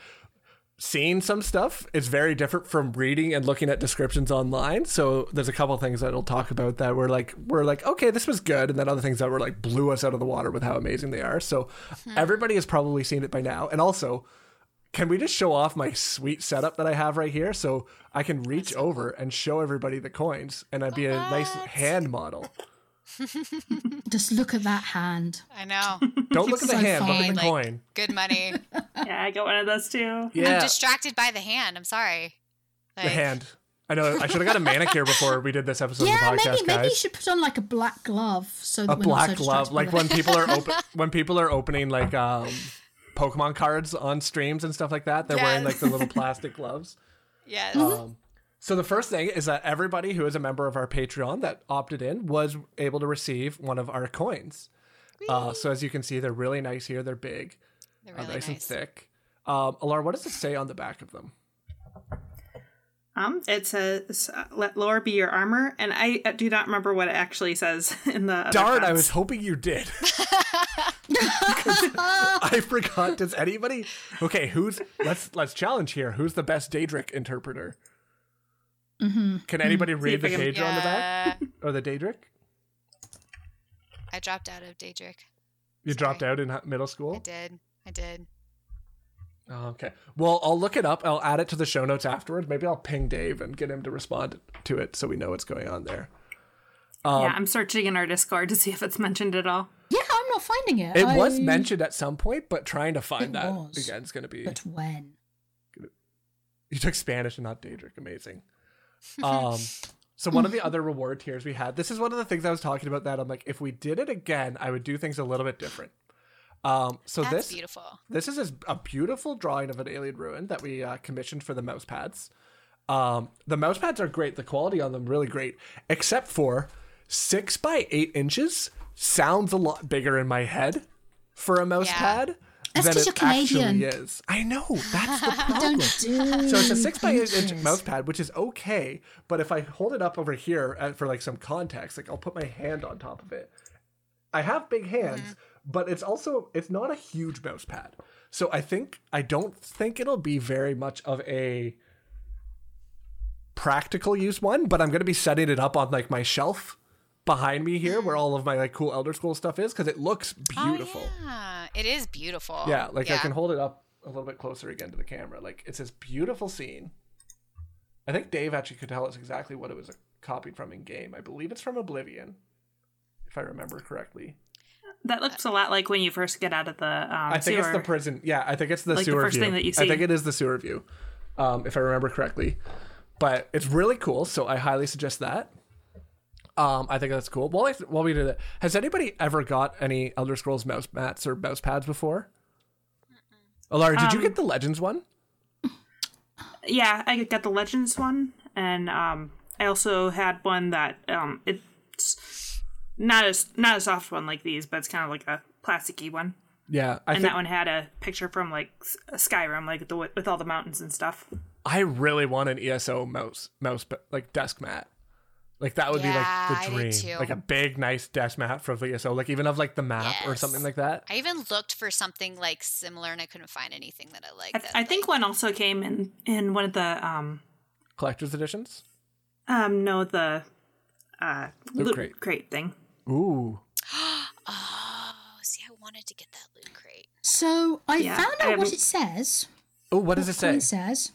seeing some stuff is very different from reading and looking at descriptions online. So there's a couple things that it'll talk about that were like we're like okay this was good, and then other things that were like blew us out of the water with how amazing they are. So hmm. everybody has probably seen it by now, and also. Can we just show off my sweet setup that I have right here so I can reach over and show everybody the coins and I'd be a nice hand model? Just look at that hand. I know. Don't look at the so hand, look at the Like- coin. Good money. Yeah, I got one of those too. Yeah, I'm distracted by the hand. I'm sorry. the hand. I know. I should have got a manicure before we did this episode yeah, of the podcast, maybe maybe you should put on like a black glove so that a black so glove like when people are open when people are opening like um pokemon cards on streams and stuff like that they're wearing like the little plastic gloves Yes. um so the first thing is that everybody who is a member of our patreon that opted in was able to receive one of our coins. Uh, so as you can see they're really nice here. They're big They're uh, nice, nice. and thick. Um Alarra what does it say on the back of them? Um, it says, uh, "Let lore be your armor," and I uh, do not remember what it actually says in the. other darn i was hoping you did. I forgot. Does anybody okay who's let's let's challenge here. Who's the best daedric interpreter Mhm. Can anybody read the I can- Daedra on the back or the Daedric? I dropped out of Daedric. You Sorry. dropped out in middle school. I did. I did. Oh, okay. Well, I'll look it up. I'll add it to the show notes afterwards. Maybe I'll ping Dave and get him to respond to it so we know what's going on there. Um, yeah, I'm searching in our Discord to see if it's mentioned at all. Yeah, I'm not finding it. It was mentioned at some point, but trying to find It that was. again is going to be. But when? You took Spanish and not Daedric. Amazing. Um, so one of the other reward tiers we had. This is one of the things I was talking about. That I'm like, if we did it again, I would do things a little bit different. Um, so That's this beautiful. This is a beautiful drawing of an Ayleid ruin that we uh, commissioned for the mouse pads. Um, the mouse pads are great. The quality on them really great, except for six by eight inches sounds a lot bigger in my head for a mouse Yeah. pad That's than 'cause it you're actually Canadian. is. I know that's the problem. Don't do So it's a six by eight inch mouse pad, which is okay. But if I hold it up over here uh, for like some context, like I'll put my hand on top of it. I have big hands, but it's also it's not a huge mouse pad. So I think I don't think it'll be very much of a practical use one, but I'm going to be setting it up on like my shelf behind me here where all of my like cool elder scroll stuff is cuz it looks beautiful. Oh, yeah. It is beautiful. Yeah, like I can hold it up a little bit closer again to the camera. Like it's this beautiful scene. I think Dave actually could tell us exactly what it was copied from in game. I believe it's from Oblivion, if I remember correctly. That looks a lot like when you first get out of the um, I think it's the prison. Yeah, I think it's the Like the sewer first view. thing that you see. I think it is the sewer view, um, if I remember correctly. But it's really cool, so I highly suggest that. Um, I think that's cool. While, I, while we do that, has anybody ever got any Elder Scrolls mouse mats or mouse pads before? Alarra, did you get the Legends one? Yeah, I got the Legends one, and um, I also had one that um, it's not as not a soft one like these, but it's kind of like a plasticky one. Yeah, I And think that one had a picture from like Skyrim, like the with all the mountains and stuff. I really want an ESO mouse mouse like desk mat. Like that would Yeah, be like the dream. too. Like a big nice desk mat for the ESO, like even of like the map or something like that. I even looked for something like similar, and I couldn't find anything that I liked. I, that, I think one also came in in one of the um Collector's editions. um no the uh Loot loot crate. crate thing. Ooh. Oh, see, I wanted to get that loot crate. So I Yeah, found I out what it says. Oh, what does it say? It says.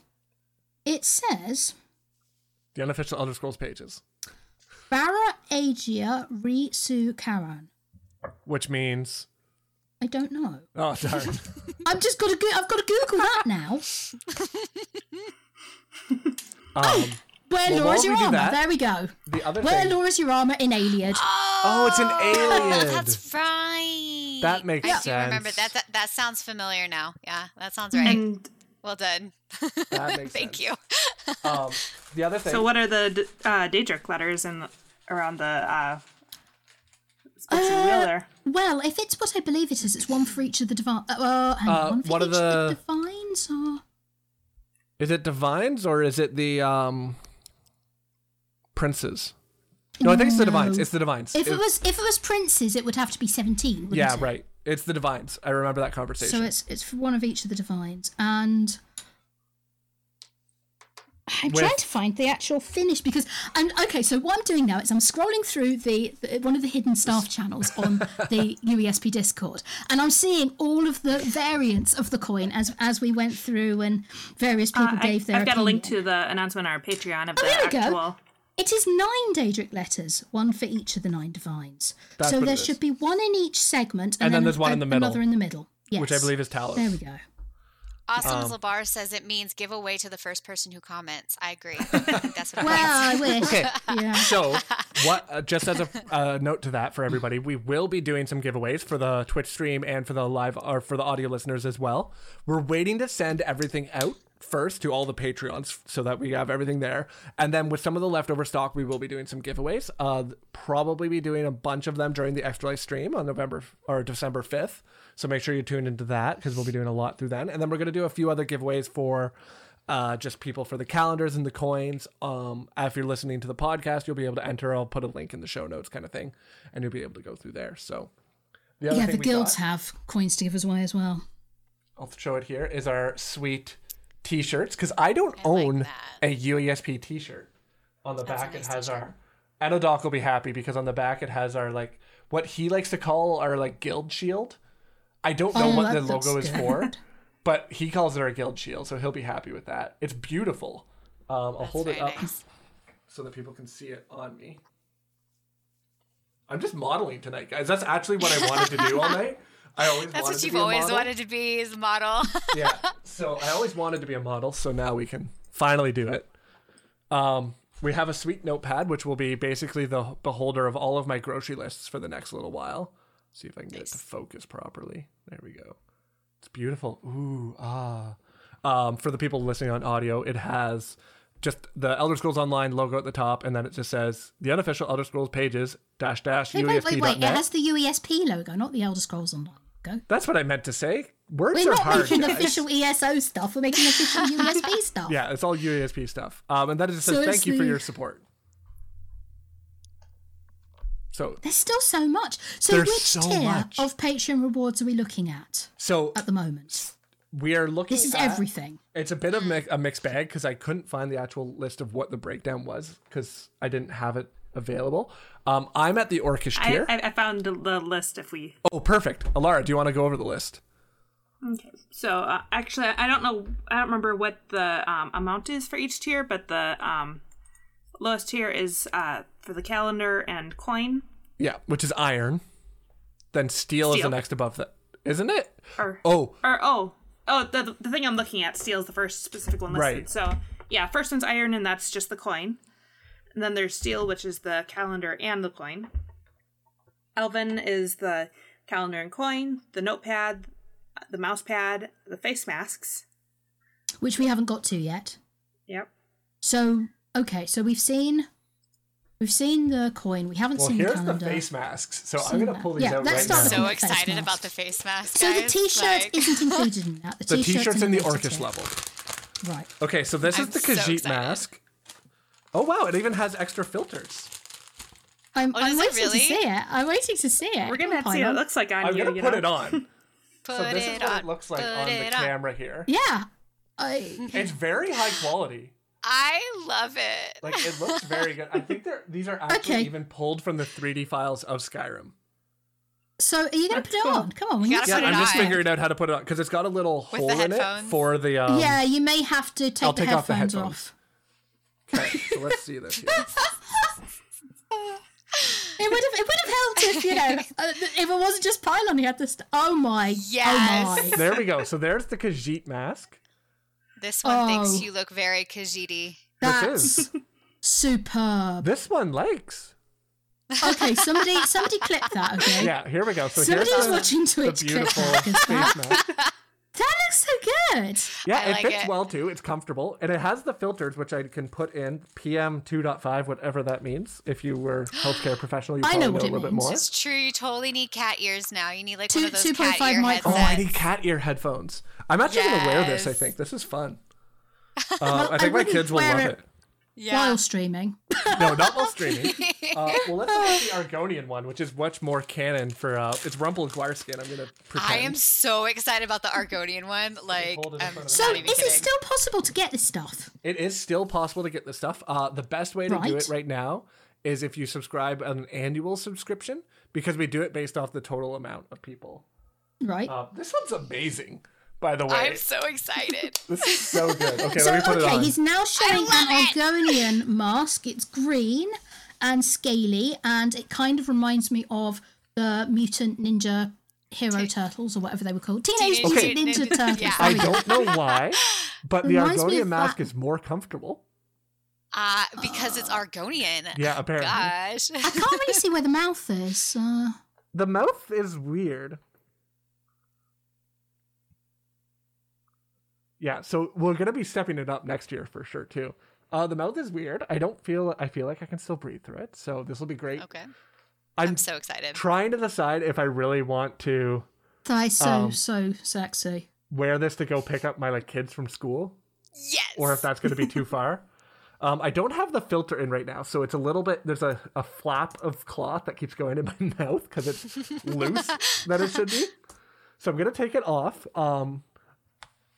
It says The unofficial Elder Scrolls pages, Bara Agia Re Su Karan. which means I don't know. oh darn. I've just got to. Go- I've got to Google that now. Um, Where Well, Laura's your armor? that- There we go. the other Where thing. Laura's your armor in Ayleid? Oh, it's an Ayleid. That's right. That makes sense. Yeah, I do remember that, that. That sounds familiar now. Yeah, that sounds right. And Well done. That makes Thank sense. you. Um, the other thing. so what are the uh, Daedric letters in around the uh spokes of the wheel there? Well, if it's what I believe it is, it's one for each of the divine. Uh, uh, hang Uh, on, one for what each of the the- divines, or Is it divines or is it the um princes? No, I think it's the divines. It's the divines. if it It- was if it was princes, it would have to be seventeen. Yeah, it? right. It's the divines. I remember that conversation. So it's it's for one of each of the divines, and I'm With- trying to find the actual finish because I'm okay. So what I'm doing now is I'm scrolling through the, the one of the hidden staff channels on the UESP Discord, and I'm seeing all of the variants of the coin as as we went through, and various people Uh, I, gave their. I've got a link to the announcement on our Patreon of Oh, the there we go. It is nine Daedric letters, one for each of the nine divines. That's so what it there is. should be one in each segment, and, And then there's one a- in the middle, another in the middle. Yes. which I believe is Talos. There we go. Awesome Um, Labar says it means give away to the first person who comments. I agree. I that's what Well, means. I wish. Okay. Yeah. So, what? Uh, just as a uh, note to that for everybody, we will be doing some giveaways for the Twitch stream and for the live or for the audio listeners as well. We're waiting to send everything out first to all the Patreons so that we have everything there, and then with some of the leftover stock, we will be doing some giveaways. Uh, probably be doing a bunch of them during the extra life stream on November or December fifth. So make sure you tune into that because we'll be doing a lot through then, and then we're gonna do a few other giveaways for uh, just people for the calendars and the coins. Um, if you're listening to the podcast, you'll be able to enter. I'll put a link in the show notes, kind of thing, and you'll be able to go through there. So, the other Yeah, thing the guilds got- have coins to give us away as well. I'll show it here. Is our sweet T-shirts because I don't I own that. a UESP T-shirt. On the That's back, nice it has t-shirt. our. Anodoc will be happy because on the back it has our like what he likes to call our like guild shield. I don't know Oh, what the logo looks is for, but he calls it our guild shield, so he'll be happy with that. It's beautiful. Um, I'll That's hold it up nice. so that people can see it on me. I'm just modeling tonight, guys. That's actually what I wanted to do all night. I always That's wanted what to you've be always model. wanted to be is a model. yeah. So I always wanted to be a model, so now we can finally do it. Um, we have a sweet notepad, which will be basically the beholder of all of my grocery lists for the next little while. See if I can get it to focus properly. There we go. It's beautiful. Ooh, ah. Um, for the people listening on audio, it has just the Elder Scrolls Online logo at the top, and then it just says the unofficial Elder Scrolls pages dash dash Wait, wait, wait, wait. It has the UESP logo, not the Elder Scrolls Online logo. That's what I meant to say. Words We're are not hard, making guys. official ESO stuff. We're making official UESP stuff. Yeah, it's all UESP stuff. Um, and then it just says thank you for your support. So, There's still so much. So which so tier much. of Patreon rewards are we looking at so at the moment? We are looking. This is at- everything. It's a bit of mi- a mixed bag because I couldn't find the actual list of what the breakdown was because I didn't have it available. Um, I'm at the Orcish tier. I, I found the the list if we. oh, perfect. Alarra, do you want to go over the list? Okay. So uh, actually, I don't know. I don't remember what the um, amount is for each tier, but the um, lowest tier is uh, for the calendar and coin. Yeah, which is iron. Then steel, is the next above that, isn't it? Or Oh, or oh oh the the thing I'm looking at steel is the first specific one listed. Right. So yeah, first one's iron, and that's just the coin. And then there's Steel, which is the calendar and the coin. Elven is the calendar and coin, the notepad, the mouse pad, the face masks. which we haven't got to yet. Yep. So okay, so we've seen we've seen the coin. We haven't Well, seen the here's the calendar. face masks. So I'm gonna pull these Yeah, out let's right start now. with so the face excited mask. about the face mask. so the t-shirt Like- isn't included in that. The, the t-shirt's t-shirt's in the later Orcish level. Right. Okay, so this I'm is the so Khajiit excited. mask. Oh wow, it even has extra filters. I'm, Oh, I'm waiting really? to see it. I'm waiting to see it. We're gonna have to see what it looks like on I'm you. gonna put know? it on. Put so this it is what on. it looks like put on the it on. camera here. Yeah. I, It's very high quality. I love it. Like it looks very good. I think they're these are actually Okay. even pulled from the 3D files of Skyrim. so are you going to put it on? Come on. We need gotta Yeah, put it I'm just on. figuring out how to put it on because it's got a little With hole in it for the. Um, yeah, you may have to take I'll the take off the headphones headphones. off. Okay, so let's see this. Here. It would have it would have helped if you know uh, if it wasn't just Pylawn. He had this. Oh my. Yes. Oh my. There we go. So there's the Khajiit mask. This one Oh. thinks you look very Khajiiti. That's This is superb. this one likes. Okay, somebody somebody clip that. Okay. Yeah, here we go. So Somebody here's who's the, watching the Twitch clip beautiful that, 'cause face that, mask. That looks so good. Yeah, I it like fits it. well too. It's comfortable, and it has the filters, which I can put in PM 2.5, whatever that means. If you were healthcare professional, you I probably know know, what a it little bit more. It's true. You totally need cat ears now. You need like Two- one of those cat 2.5 ear microphones. Oh. I need cat ear headphones. I'm actually gonna wear this. I think this is fun. Uh, I I think my wouldn't kids will love it. it. Yeah. While streaming. No, not while streaming. Uh, well, let's look at the Argonian one, which is much more canon for. Uh, it's Rumple Gwarskin. I'm gonna pretend. I am so excited about the Argonian one. Like, hold I'm front So is even it still possible to get this stuff? It is still possible to get the stuff. Uh, the best way to do it right now is if you subscribe an annual subscription because we do it based off the total amount of people. Right. Uh, this one's amazing, by the way. I'm so excited. This is so good. Okay, so let me put it on. he's now showing love an it. Argonian mask. It's green and scaly, and it kind of reminds me of the mutant ninja hero turtles or whatever they were called. Teenage Teenage Mutant Mutant Ninja Ninja- Turtles. yeah. I don't know why, but the Reminds Argonian mask that. is more comfortable. Uh, because it's Argonian. Yeah, apparently. Gosh. I can't really see where the mouth is. Uh, The mouth is weird. Yeah, so we're gonna be stepping it up next year for sure too. Uh, the mouth is weird. I don't feel. I feel like I can still breathe through it, so this will be great. okay. I'm, I'm so excited. trying to decide if I really want to that's so Um, so sexy. wear this to go pick up my like kids from school, Yes. or if that's gonna be too far. Um, I don't have the filter in right now, so it's a little bit. There's a, a flap of cloth that keeps going in my mouth because it's loose that it should be. So I'm gonna take it off. Um,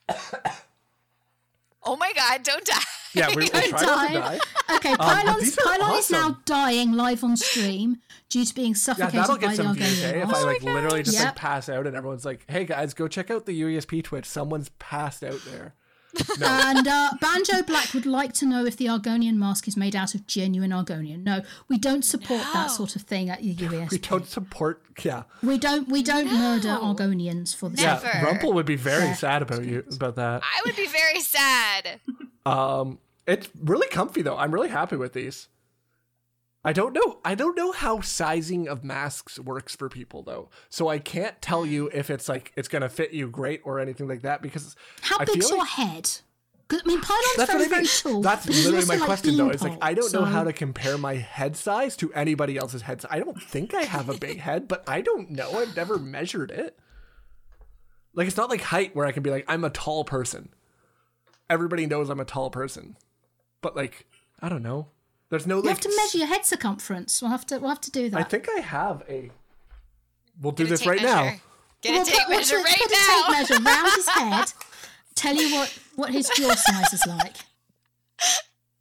oh my god, don't die. yeah, we, we'll Don't try not to die. die. Okay, but Pylawn's, these are Pylon is now dying live on stream due to being suffocated Yeah, suffocated that'll by get the some views. Eh? If mask. I like literally just Yep. like pass out and everyone's like, "Hey guys, go check out the UESP Twitch. Someone's passed out there." No, And uh, Banjo Black would like to know if the Argonian mask is made out of genuine Argonian. No, we don't support that sort of thing at the UESP. we don't support. Yeah, We don't. We don't murder Argonians for the yeah. sake. Never. Rumple would be very Yeah. sad about you about that. I would be very sad. Um, it's really comfy though. I'm really happy with these. I don't know. I don't know how sizing of masks works for people though. So I can't tell you if it's like it's gonna fit you great or anything like that because How I big's feel your like- head? I mean, Pylawn's That's very, I very mean. tall. That's literally my like question though. It's like I don't know how to compare my head size to anybody else's head size. I don't think I have a big head, but I don't know. I've never measured it. Like it's not like height where I can be like I'm a tall person. Everybody knows I'm a tall person. But like I don't know. There's no You like have to measure your head circumference. We'll have to. We'll have to do that. I think I have a We'll do Get this tape right now. Get We'll a tape measure put- right put a now. tape measure round his head. Tell you what what his jaw size is like.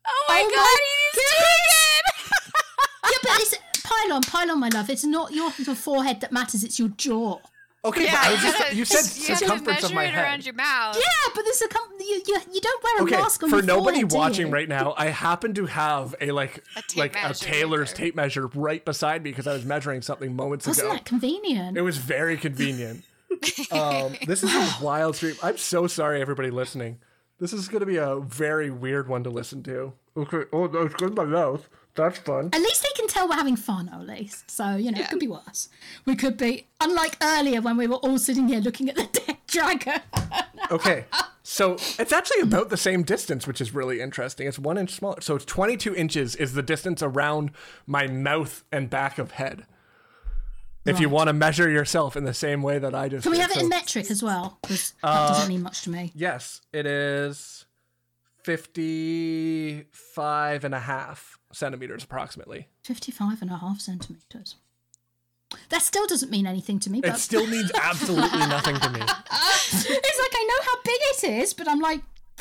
Oh my Oh god, my he's taken. Yeah, but it's Pylawn, Pylawn, my love. It's not your, your forehead that matters. It's your jaw. Okay, Yeah, but I was you, just, gotta, you said you have to circumference of my it head. around your mouth. Yeah, but there's a com- you, you, you don't wear a Okay, mask on for your nobody forehead, watching right now, I happen to have a like A tape like a measure Taylor's right there. tape measure right beside me because I was measuring something moments Wasn't ago. that convenient? It was very convenient. um, this is a wild stream. I'm so sorry, everybody listening. This is going to be a very weird one to listen to. Okay. Oh, no, it's good in my mouth. That's fun. At least they can tell we're having fun, at least. So, you know, Yeah. it could be worse. We could be, unlike earlier when we were all sitting here looking at the dead dragon. Okay, so it's actually about the same distance, which is really interesting. It's one inch smaller, so it's 22 inches is the distance around my mouth and back of head. If you want to measure yourself in the same way that I just Can we did. have it So- in metric as well? Because that uh, doesn't mean much to me. Yes, it is 55 and a half centimeters approximately. 55 and a half centimetres. That still doesn't mean anything to me, But... It still means absolutely nothing to me. it's like I know how big it is, but I'm like,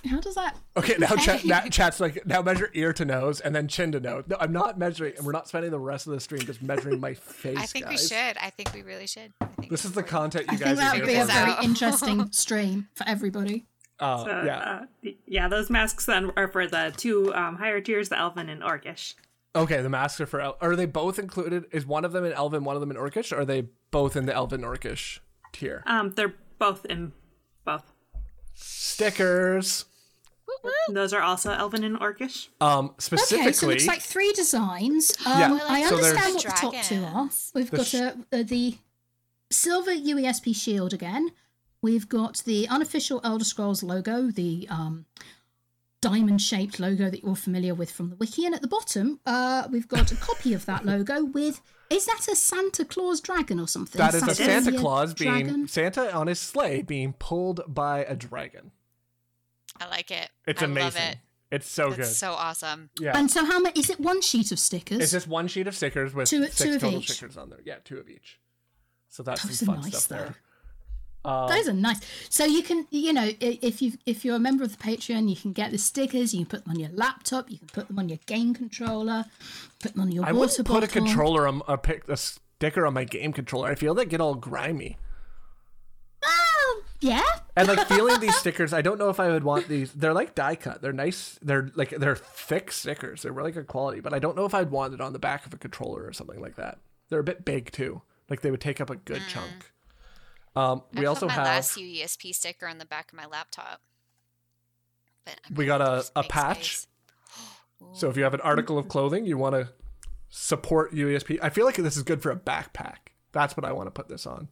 how does that? Okay, now chat, now chat's like now measure ear to nose and then chin to nose. No, I'm not measuring, and we're not spending the rest of the stream just measuring my face. I think we should. I think we really should. I think This is the important. content I you think guys that are would be here a very interesting stream for everybody. Uh, So, yeah. uh, yeah, those masks then are for the two um, higher tiers, the Elven and Orcish. Okay, the masks are for. El- are they both included? Is one of them in Elven, one of them in Orcish? Or are they both in the Elven Orcish tier? Um, they're both in both. Stickers. Those are also Elven and Orcish. Um, Okay, so specifically, it looks like three designs. Um, Yeah, I so understand what the top two are. We've The got sh- a, uh, the silver UESP shield again. We've got the unofficial Elder Scrolls logo, the um, diamond-shaped logo that you're familiar with from the wiki, and at the bottom, uh, we've got a copy of that logo with. Is that a Santa Claus dragon or something? that is a Santa Santa Claus being dragon? Santa on his sleigh being pulled by a dragon. I like it. It's I amazing. Love it. It's so It's good. so awesome. yeah. And so, how many? Is it one sheet of stickers? It's just one sheet of stickers with Two- six two of total each. stickers on there. Yeah, two of each. So that's Those some are fun nice, stuff though. there. Um, Those are nice. So you can, you know, if you if you're a member of the Patreon, you can get the stickers. You can put them on your laptop. You can put them on your game controller. Put them on your I water wouldn't put a controller on a, pic, a sticker on my game controller. I feel they get all grimy. Oh, yeah. And like feeling these stickers, I don't know if I would want these. They're like die cut. They're nice. They're like they're thick stickers. They're really good quality. But I don't know if I'd want it on the back of a controller or something like that. They're a bit big too. Like they would take up a good chunk. Um, we I also put my have last UESP sticker on the back of my laptop. But I'm we got a, a patch. So if you have an article of clothing you want to support UESP, I feel like this is good for a backpack. That's what I want to put this on.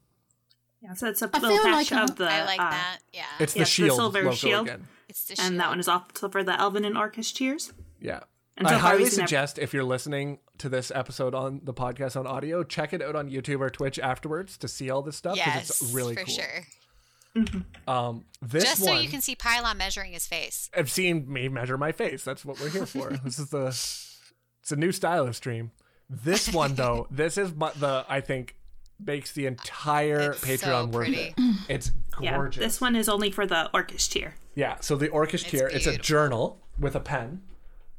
Yeah, so it's a I little patch like of the. I like uh, that. Yeah. It's the Yes, the silver shield. again. it's the shield. And that one is also for the Elven and Orcish tiers. Yeah. And I so far highly we've never- suggest if you're listening to this episode on the podcast on audio, check it out on YouTube or Twitch afterwards to see all this stuff because Yes, it's really for cool. Mm-hmm. sure. Um, this Just one, so you can see Pylawn measuring his face. I've seen me measure my face. That's what we're here for. this is the, it's a new style of stream. This one though, this is my, the I think makes the entire It's Patreon so worth it. It's Yeah, gorgeous. this one is only for the Orcish tier. Yeah, so the Orcish tier, it's a journal with a pen.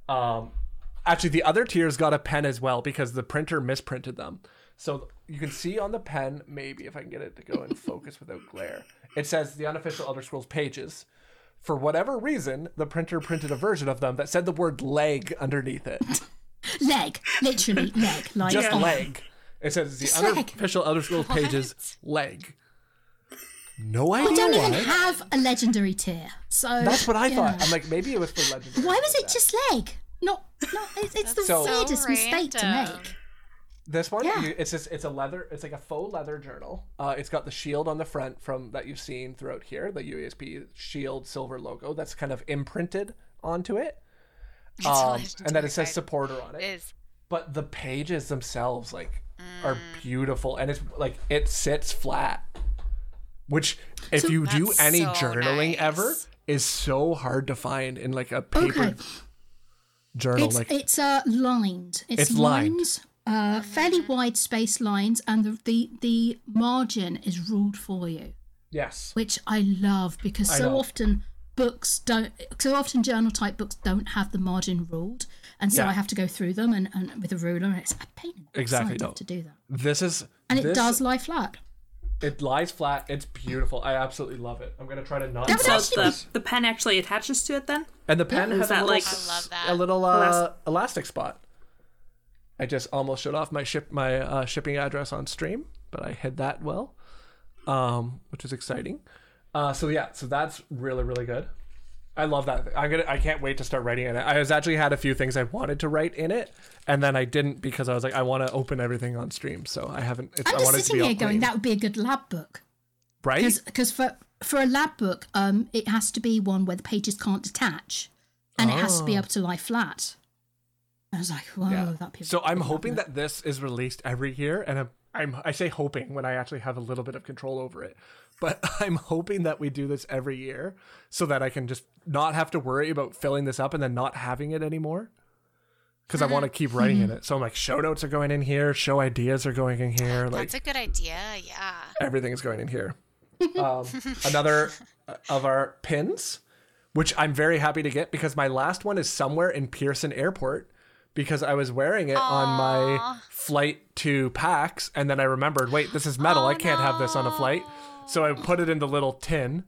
Um, actually, the other tiers got a pen as well because the printer misprinted them. So you can see on the pen, maybe if I can get it to go in focus without glare, it says the unofficial Elder Scrolls pages. For whatever reason, the printer printed a version of them that said the word leg underneath it. Leg, literally leg, like Just oh. leg. It says the Just leg. unofficial Elder Scrolls pages leg. No idea don't why. even have a legendary tier, so That's what I yeah. thought. I'm like, maybe it was for legendary. Why was it just leg? Not, not. It's, it's the So- weirdest So mistake to make. This one, Yeah. you, it's just, it's a leather, it's like a faux leather journal. Uh, it's got the shield on the front from that you've seen throughout here, the UESP shield silver logo that's kind of imprinted onto it, um, and then it says right? supporter on It it. is. But the pages themselves, like, are Mm. beautiful, and it's like it sits flat. Which, if So- you do any so journaling ever, is so hard to find in like a paper Okay. Journal. It's like, it's uh lined. It's, It's lined. lines, uh, fairly wide space lines, and the, the the margin is ruled for you, yes, which I love because I so know. often books don't. So often journal type books don't have the margin ruled, and so Yeah. I have to go through them and, and with a ruler, and it's a pain Exactly, no. to do that. this is And it does lie flat. It lies flat. It's beautiful. I absolutely love it. I'm gonna try to not. That would So the, the pen actually attaches to it then? And the pen Is has a that little, like- s- I that. a little uh, Elas- elastic spot. I just almost showed off my ship my uh, shipping address on stream, but I hid that well, um, which is exciting. Uh, so yeah, so that's really really good. I love that. I'm gonna. I can't wait to start writing in it. I was actually had a few things I wanted to write in it, and then I didn't because I was like, I want to open everything on stream, so I haven't. It's, I'm I just wanted to sitting be here going, clean. that would be a good lab book. right. Because for for a lab book, um, it has to be one where the pages can't detach, and it has to be Oh. able to lie flat. I was like, whoa, Yeah. that'd be. a So I'm hoping that this is released every year, and I'm, I'm I say hoping when I actually have a little bit of control over it. But I'm hoping that we do this every year so that I can just not have to worry about filling this up and then not having it anymore. Because I want to keep writing Mm-hmm. in it. So I'm like, show notes are going in here, show ideas are going in here, like That's a good idea. Yeah. everything is going in here. Um, another uh, of our pins, which I'm very happy to get because my last one is somewhere in Pearson Airport because I was wearing it on my flight to PAX and then I remembered, wait, this is metal. I can't have this on a flight. So I put it in the little tin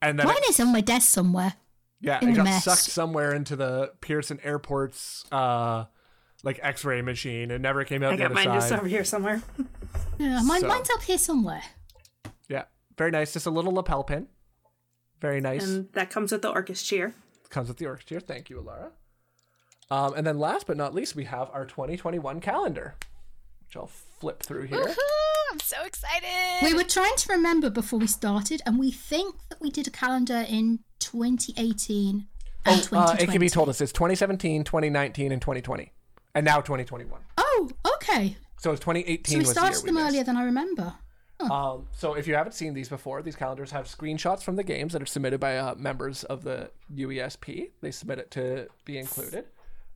and then Mine it, is on my desk somewhere. yeah, in it a got mess. sucked somewhere into the Pearson Airport's uh like X-ray machine. It never came out I the got other mine side. just over here somewhere. Yeah, mine, So- mine's up here somewhere. Yeah, very nice. Just a little lapel pin. Very nice. and that comes with the Orcus cheer. comes with the orchestra. Cheer. Thank you, Alarra. Um, and then last but not least, we have our 2021 calendar, which I'll flip through here. Woohoo! I'm so excited. We were trying to remember before we started, and we think that we did a calendar in 2018 and Uh, 2020. it can be told us it's 2017, 2019, and 2020, and now 2021. Oh, okay. So it's 2018 So we was the started year we them missed. earlier than I remember. Um, so if you haven't seen these before, these calendars have screenshots from the games that are submitted by uh, members of the UESP. They submit it to be included.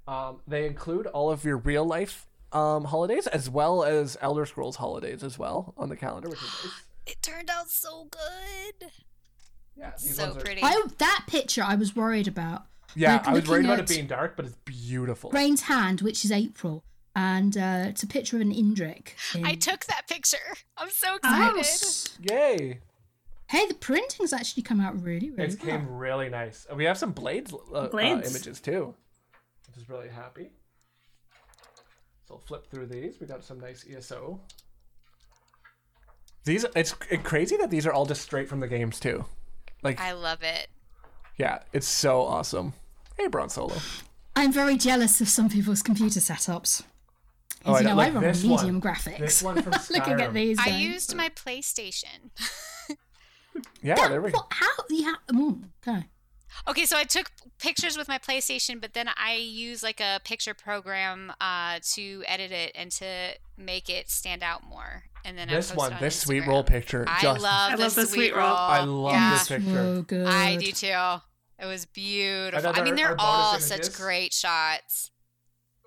Um, they include all of your real life um, holidays as well as Elder Scrolls holidays as well on the calendar, which is nice. It turned out so good. Yeah, So are- pretty. I that picture I was worried about. Yeah, Like, I was worried about it being dark, but it's beautiful. Rain's hand, which is April, and uh, it's a picture of an Indrik. in- I took that picture. I'm so excited. s- Yay! Hey, the printing's actually come out really, really It well. came really nice. We have some blades, uh, uh, Blades. images too, which is really happy. So I'll flip through these. We got some nice ESO. These it's crazy that these are all just straight from the games too. Like I love it. yeah, it's so awesome. Hey, Bron Solo. I'm very jealous of some people's computer setups. Oh, As I you know, know, I like run medium one. graphics. This one from Looking at Skyrim. these. I going, used my PlayStation. Yeah, there we go. What? How? Yeah. mm, okay. Okay, so I took pictures with my PlayStation, but then I use like a picture program uh, to edit it and to make it stand out more. And then This I post one, on this sweet roll picture. I just, love, I the love the sweet sweet roll. roll. I love yeah. this picture. So good. I do too. It was beautiful. I mean, they're bonus all such great shots.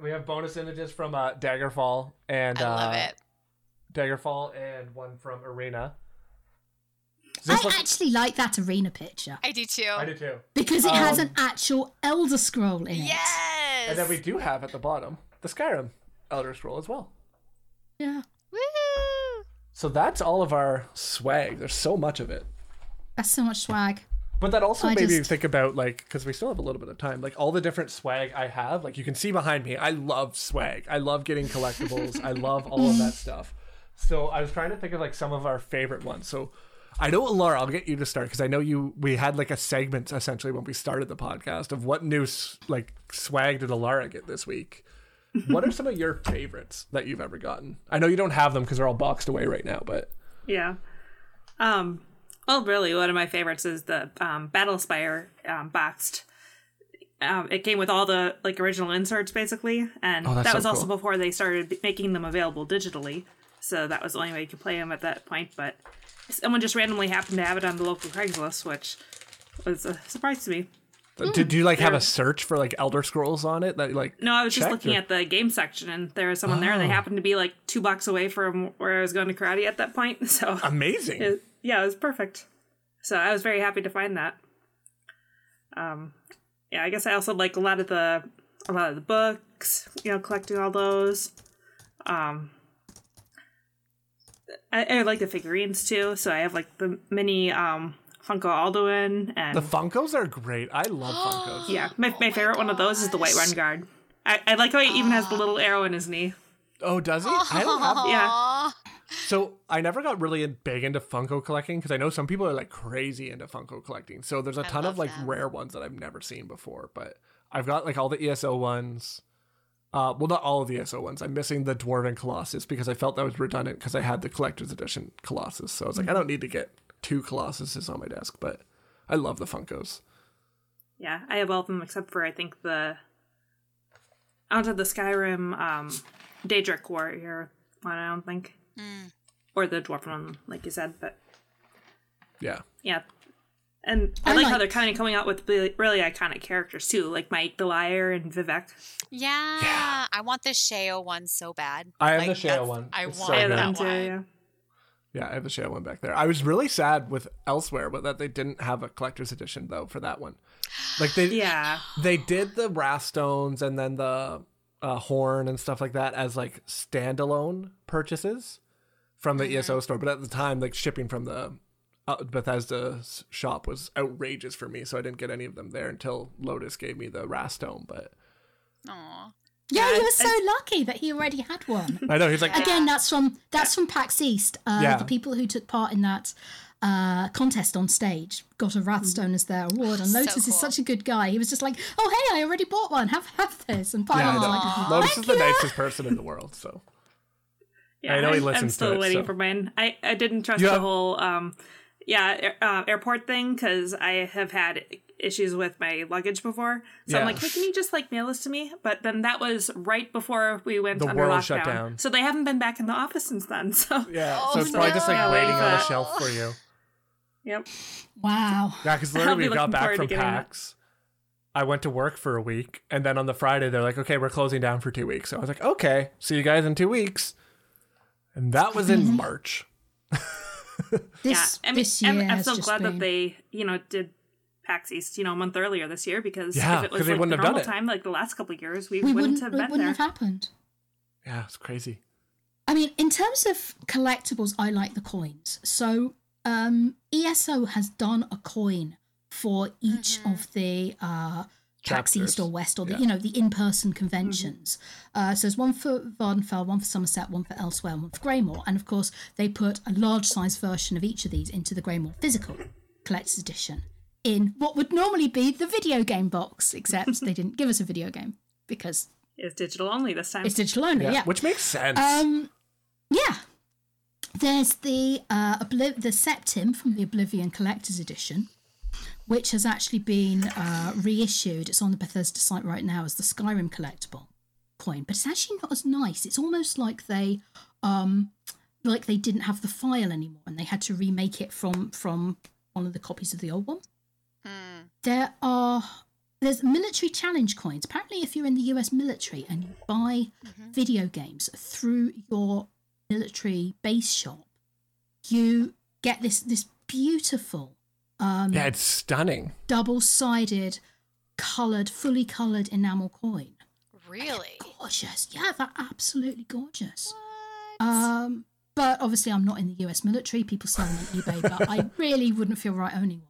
We have bonus images from uh, Daggerfall and I love uh, it. Daggerfall and one from Arena. Does I this look- actually like that arena picture I do too. I do too. because it has Um, an actual Elder Scroll in it. Yes. And then we do have at the bottom the Skyrim Elder Scroll as well. Yeah. Woo! So that's all of our swag. There's so much of it. That's so much swag. But that also I made me think about like because we still have a little bit of time, like all the different swag I have. Like you can see behind me, I love swag. I love getting collectibles. I love all of that stuff. So I was trying to think of like some of our favorite ones. So I know Alarra, I'll get you to start because I know you. We had like a segment essentially when we started the podcast of what new like swag did Alarra get this week. what are some of your favorites that you've ever gotten? I know you don't have them because they're all boxed away right now, but Yeah. Um. Well, really, one of my favorites is the um, Battlespire um, boxed. Um, it came with all the like original inserts basically, and Oh, that so was also cool. before they started making them available digitally. So that was the only way you could play them at that point. But someone just randomly happened to have it on the local Craigslist, which was a surprise to me. did you like have a search for like Elder Scrolls on it? That like No, I was just looking or- at the game section, and there was someone there. They Oh. happened to be like two blocks away from where I was going to karate at that point. So amazing. it, yeah, it was perfect. So I was very happy to find that. Um, yeah, I guess I also like a lot of the a lot of the books. You know, collecting all those. Um, I, I like the figurines too. So I have like the mini um Funko Alduin and The Funkos are great. I love Funkos. yeah, my, my favorite one of those is the Whiterun Guard. I, I like how he even has the little arrow in his knee. Oh, does he? I don't have. Yeah. So I never got really big into Funko collecting because I know some people are like crazy into Funko collecting. So there's a I ton of like them. rare ones that I've never seen before. But I've got like all the ESO ones. Uh, well, not all of the ESO ones. I'm missing the Dwarven Colossus because I felt that was redundant because I had the collector's edition Colossus. So I was like, I don't need to get two Colossuses on my desk. But I love the Funkos. Yeah, I have all of them except for I think the out of the Skyrim um Daedric Warrior one, I don't think. Mm. Or the dwarf one, like you said, but Yeah. yeah. And I, I like, how they're kind of coming out with really, really iconic characters too, like M'aiq the Liar and Vivec. Yeah, I want the Sheo one so bad. I have Like, the Sheo that's- one. I It's want so I have them that too, one. yeah. Yeah, I have the Sheo one back there. I was really sad with Elsewhere, but that they didn't have a collector's edition though for that one. Like they Yeah. they did the Wrathstones and then the uh, horn and stuff like that as like standalone purchases from the ESO store, but at the time, like shipping from the Bethesda's shop was outrageous for me, so I didn't get any of them there until Lotus gave me the Wrathstone. But Aw. Yeah, Yeah, you were I- so lucky that he already had one. I know he's like, Again, that's from that's from PAX East. Uh, Yeah. The people who took part in that uh, contest on stage got a Wrathstone as their award. And So Lotus cool. is such a good guy. He was just like, "Oh, hey, I already bought one. Have have this." And yeah, I Python know. like, Lotus "Thank is the you." nicest person in the world. So Yeah, I know he I'm- listens I'm to still it, waiting so- for mine. I, I didn't trust You the whole um, yeah uh, airport thing because I have had issues with my luggage before. So I'm like, hey, can you just like mail this to me? But then that was right before we went The under world lockdown. shut down. So they haven't been back in the office since then. So yeah, Oh, so it's probably just like waiting on a Yeah. shelf for you. yep. Wow. Yeah, because literally be we got back from getting that. PAX. I went to work for a week, and then on the Friday they're like, "Okay, we're closing down for two weeks." So I was like, "Okay, see you guys in two weeks," and that was in March. This yeah, I mean, this year I'm, I'm so glad been... that they, you know, did PAX East, you know, a month earlier this year because Yeah, if it was like wouldn't the have normal it. time, like the last couple of years, we, we wouldn't, wouldn't have it been wouldn't there. have happened. Yeah, it's crazy. I mean, in terms of collectibles, I like the coins. So um, ESO has done a coin for each of the uh, PAX East or West or the Yeah. you know the in-person conventions. Uh, so there's one for Vvardenfell, one for Somerset, one for Elsewhere, and one for Greymoor. And of course, they put a large-size version of each of these into the Greymoor physical collector's edition in what would normally be the video game box, except they didn't give us a video game because It's digital only this time. it's digital only. Yeah, yeah. which makes sense. Um, yeah. There's the uh, Obli- the Septim from the Oblivion Collector's Edition, which has actually been uh, reissued. It's on the Bethesda site right now as the Skyrim collectible coin, but it's actually not as nice. It's almost like they um, like they didn't have the file anymore and they had to remake it from from one of the copies of the old one. Hmm. There are there's military challenge coins. Apparently, if you're in the US military and you buy video games through your military base shop, you get this this beautiful um, yeah, it's stunning. double-sided, coloured, fully coloured enamel coin. Really? Gorgeous, yeah, they're absolutely gorgeous. What? Um, but obviously, I'm not in the US military. People sell them on eBay, but I really wouldn't feel right owning one.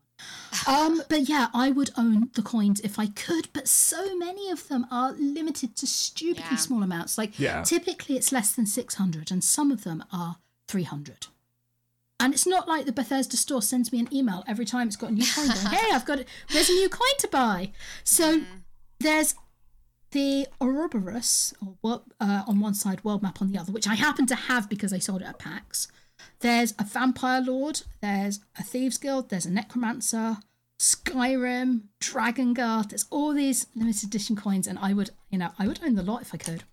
Um, but yeah, I would own the coins if I could. But so many of them are limited to stupidly Yeah. small amounts. Like Yeah. typically, it's less than 600, and some of them are 300. And it's not like the Bethesda store sends me an email every time it's got a new coin going, hey, I've got it. There's a new coin to buy. So there's the Ouroboros or wo- uh, on one side, world map on the other, which I happen to have because I sold it at PAX. There's a vampire lord. There's a thieves guild. There's a necromancer. Skyrim, Dragon Guard. There's all these limited edition coins, and I would, you know, I would own the lot if I could.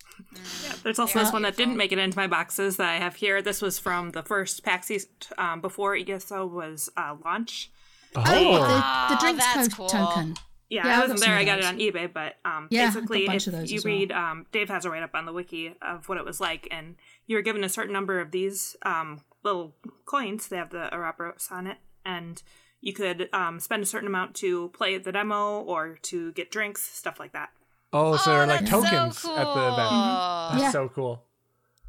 Yeah, there's also They this one that didn't make it into my boxes that I have here. This was from the first PAX East um, before ESO was uh, launch. Oh, the, the Oh, drinks that's cool. token. Yeah, Yeah, I wasn't got there. I got it on eBay, but um, Yeah, I've got a basically, if you as well. read, um, Dave has a write up on the wiki of what it was like, and you were given a certain number of these um, little coins. They have the Ouroboros on it, and you could um, spend a certain amount to play the demo or to get drinks, stuff like that. Oh, so Oh, they're like that's so tokens at the event. cool. That's Yeah. so cool.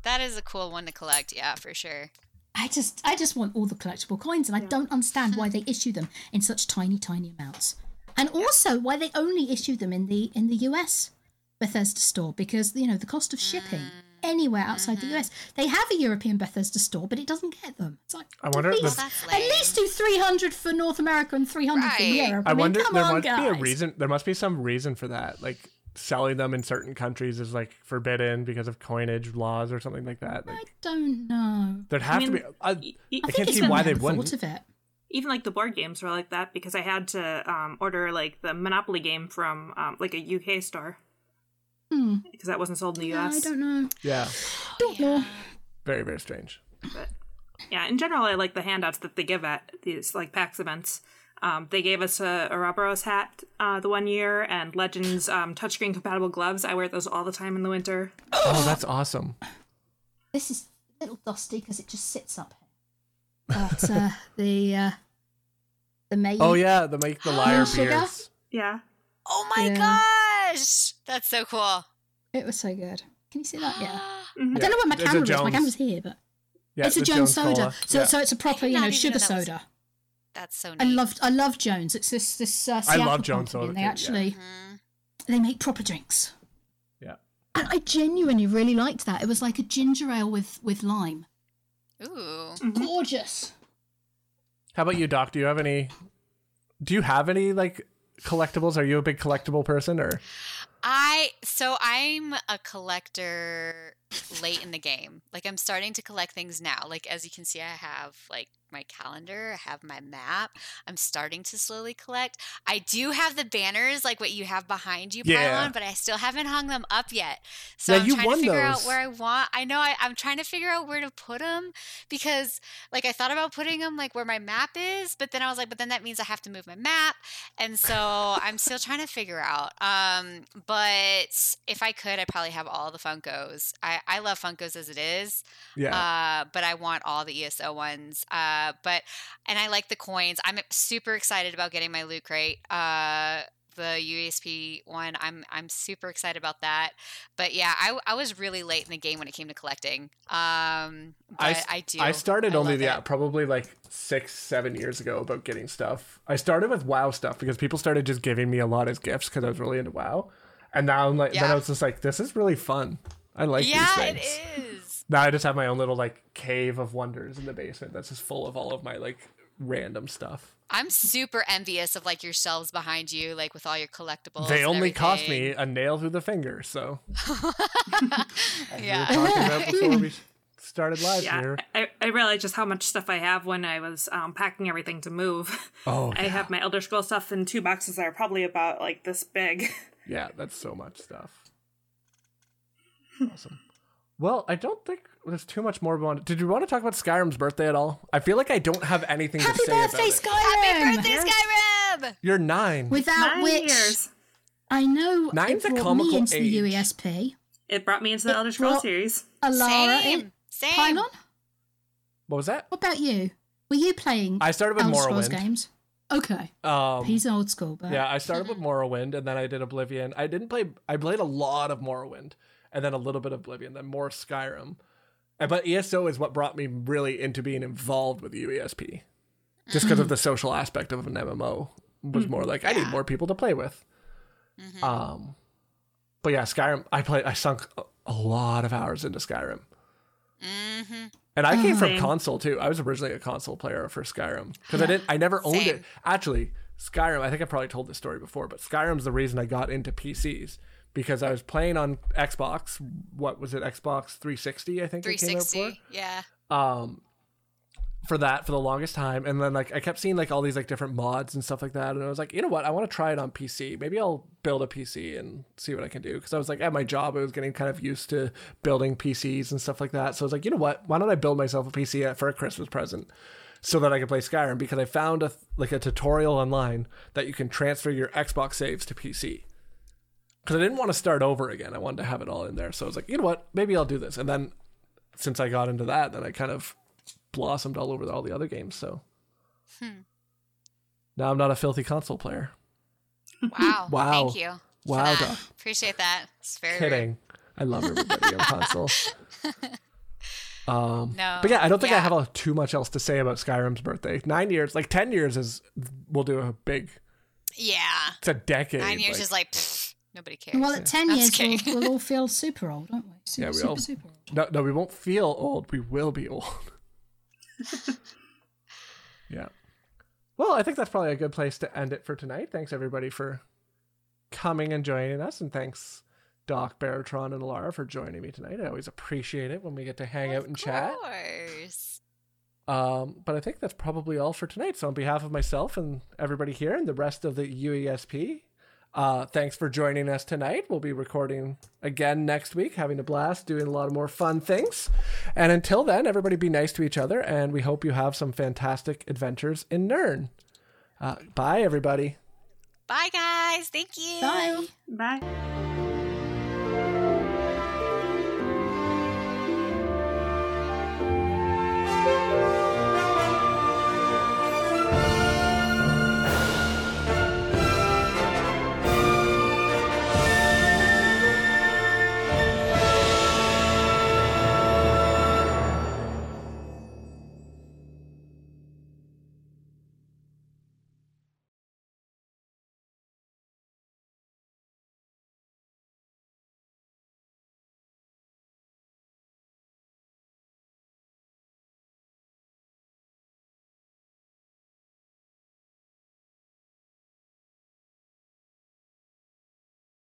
That is a cool one to collect. Yeah, for sure. I just, I just want all the collectible coins, and I don't understand why they issue them in such tiny, tiny amounts, and also why they only issue them in the in the US Bethesda store because you know the cost of shipping anywhere outside Mm-hmm. the US. They have a European Bethesda store, but it doesn't get them. It's like I wonder at least, the- That's at least do 300 for North America and 300 for Europe. I, I mean, wonder come there on, must guys. be a reason. There must be some reason for that. Like selling them in certain countries is like forbidden because of coinage laws or something like that. I don't know. there'd have mean, to be. I think can't see why they wouldn't. thought of it. even like the board games were like that because I had to um, order like the Monopoly game from um, like a UK store Hmm. because that wasn't sold in the Yeah, US. I don't know. yeah, Don't know. very very strange. But yeah, in general, I like the handouts that they give at these like PAX events. Um, they gave us a, Ouroboros hat uh, the one year and Legends um, touchscreen compatible gloves. I wear those all the time in the winter. Oh, that's awesome. This is a little dusty because it just sits up here. But uh, the uh, the May. Oh yeah, the make the liar Sugar? beards. Yeah. Oh my Yeah. gosh, that's so cool. It was so good. Can you see that? Yeah. Mhm. I don't know where my It's camera is. My camera's here, but Yeah, it's a the Jones, soda. Cola. So Yeah. so it's a proper, you know, sugar know was- soda. That's so neat. I loved I love Jones. It's this this uh, I love Jones company, and They too, yeah. actually Mhm. they make proper drinks. yeah. And I genuinely really liked that. It was like a ginger ale with with lime. Ooh. Gorgeous. How about you, Doc? Do you have any? Do you have any like collectibles? Are you a big collectible person or? I so I'm a collector late in the game. Like I'm starting to collect things now. Like as you can see, I have like my calendar, I have my map. I'm starting to slowly collect. I do have the banners like what you have behind you, Yeah. Pylawn, but I still haven't hung them up yet. So Yeah, I'm you trying to figure out where I want. I know I, I'm trying to figure out where to put them because like I thought about putting them like where my map is, but then I was like, but then that means I have to move my map, and so I'm still trying to figure out. Um, but if I could, I'd probably have all the Funkos. I I love Funkos as it is. Yeah. Uh, but I want all the ESO ones. Uh, but and I like the coins. I'm super excited about getting my loot crate. Uh, the UESP one. I'm I'm super excited about that. But yeah, I, I was really late in the game when it came to collecting. Um, but I I, do. I started I only yeah probably like six seven years ago about getting stuff. I started with WoW stuff because people started just giving me a lot as gifts because I was really into WoW, and now I'm like then I was just like this is really fun. I like yeah, these it things. is. Now I just have my own little like cave of wonders in the basement that's just full of all of my like random stuff. I'm super envious of like your shelves behind you, like with all your collectibles. they and only cost me a nail through the finger, so yeah. we were talking about before we started live Yeah, here. I, I realized just how much stuff I have when I was um, packing everything to move. Oh, I have my Elder Scroll stuff in two boxes that are probably about like this big. Yeah, that's so much stuff. Awesome. Well, I don't think there's too much more. we. Did you want to talk about Skyrim's birthday at all? I feel like I don't have anything Happy to say birthday, about it. Skyrim! Happy birthday, Skyrim! You're nine. Without Nine which years. I know Nine's a it brought comical me into age. the UESP. It brought me into the Elder Scrolls brought- series. Alara Same. in Same. Pylawn? What was that? What about you? Were you playing I started with Elder Scrolls Morrowind. games? Okay. Um, He's old school, but yeah, I started with Morrowind, and then I did Oblivion. I didn't play. I played a lot of Morrowind, and then a little bit of Oblivion, then more Skyrim. And- But ESO is what brought me really into being involved with UESP, just because of the social aspect of an MMO. Was more like I need more people to play with. Mhm. Um, but yeah, Skyrim. I played. I sunk a, a lot of hours into Skyrim, Mhm. and I came from console too. I was originally a console player for Skyrim because I didn't. I never owned Same. it. Actually, Skyrim. I think I probably told this story before, but Skyrim's the reason I got into PCs because I was playing on Xbox. What was it? Xbox 360. I think it came out for. 360. Yeah. um for that for the longest time and then like i kept seeing like all these like different mods and stuff like that and i was like you know what i want to try it on pc maybe i'll build a pc and see what i can do because i was like at my job i was getting kind of used to building pcs and stuff like that so i was like you know what why don't i build myself a pc for a christmas present so that i could play skyrim because i found a like a tutorial online that you can transfer your xbox saves to pc because i didn't want to start over again i wanted to have it all in there so i was like you know what maybe i'll do this and then since I got into that, then I kind of blossomed all over all the other games. So Hmm. now I'm not a filthy console player. Wow. Wow. Thank you. Wow, that. Appreciate that. It's very rude. Kidding. I love everybody on console. Um, No. but yeah, I don't think I have a, too much else to say about Skyrim's birthday. Nine years, like ten years, is we'll do a big. Yeah. It's a decade. Nine years like- is like pfft, Nobody cares. Well, at 10 I'm years, we'll, we'll all feel super old, won't we? Super, Yeah, we super, all- super old. No, no, we won't feel old. We will be old. yeah. Well, I think that's probably a good place to end it for tonight. Thanks everybody for coming and joining us, and thanks Doc, Baratron, and Alarra for joining me tonight. I always appreciate it when we get to hang out and chat. Of course. Um, but I think that's probably all for tonight. So on behalf of myself and everybody here and the rest of the UESP, uh, thanks for joining us tonight. We'll be recording again next week, having a blast, doing a lot of more fun things. And until then, everybody be nice to each other, and we hope you have some fantastic adventures in Nirn. Uh, bye, everybody. Bye, guys. Thank you. Bye. Bye.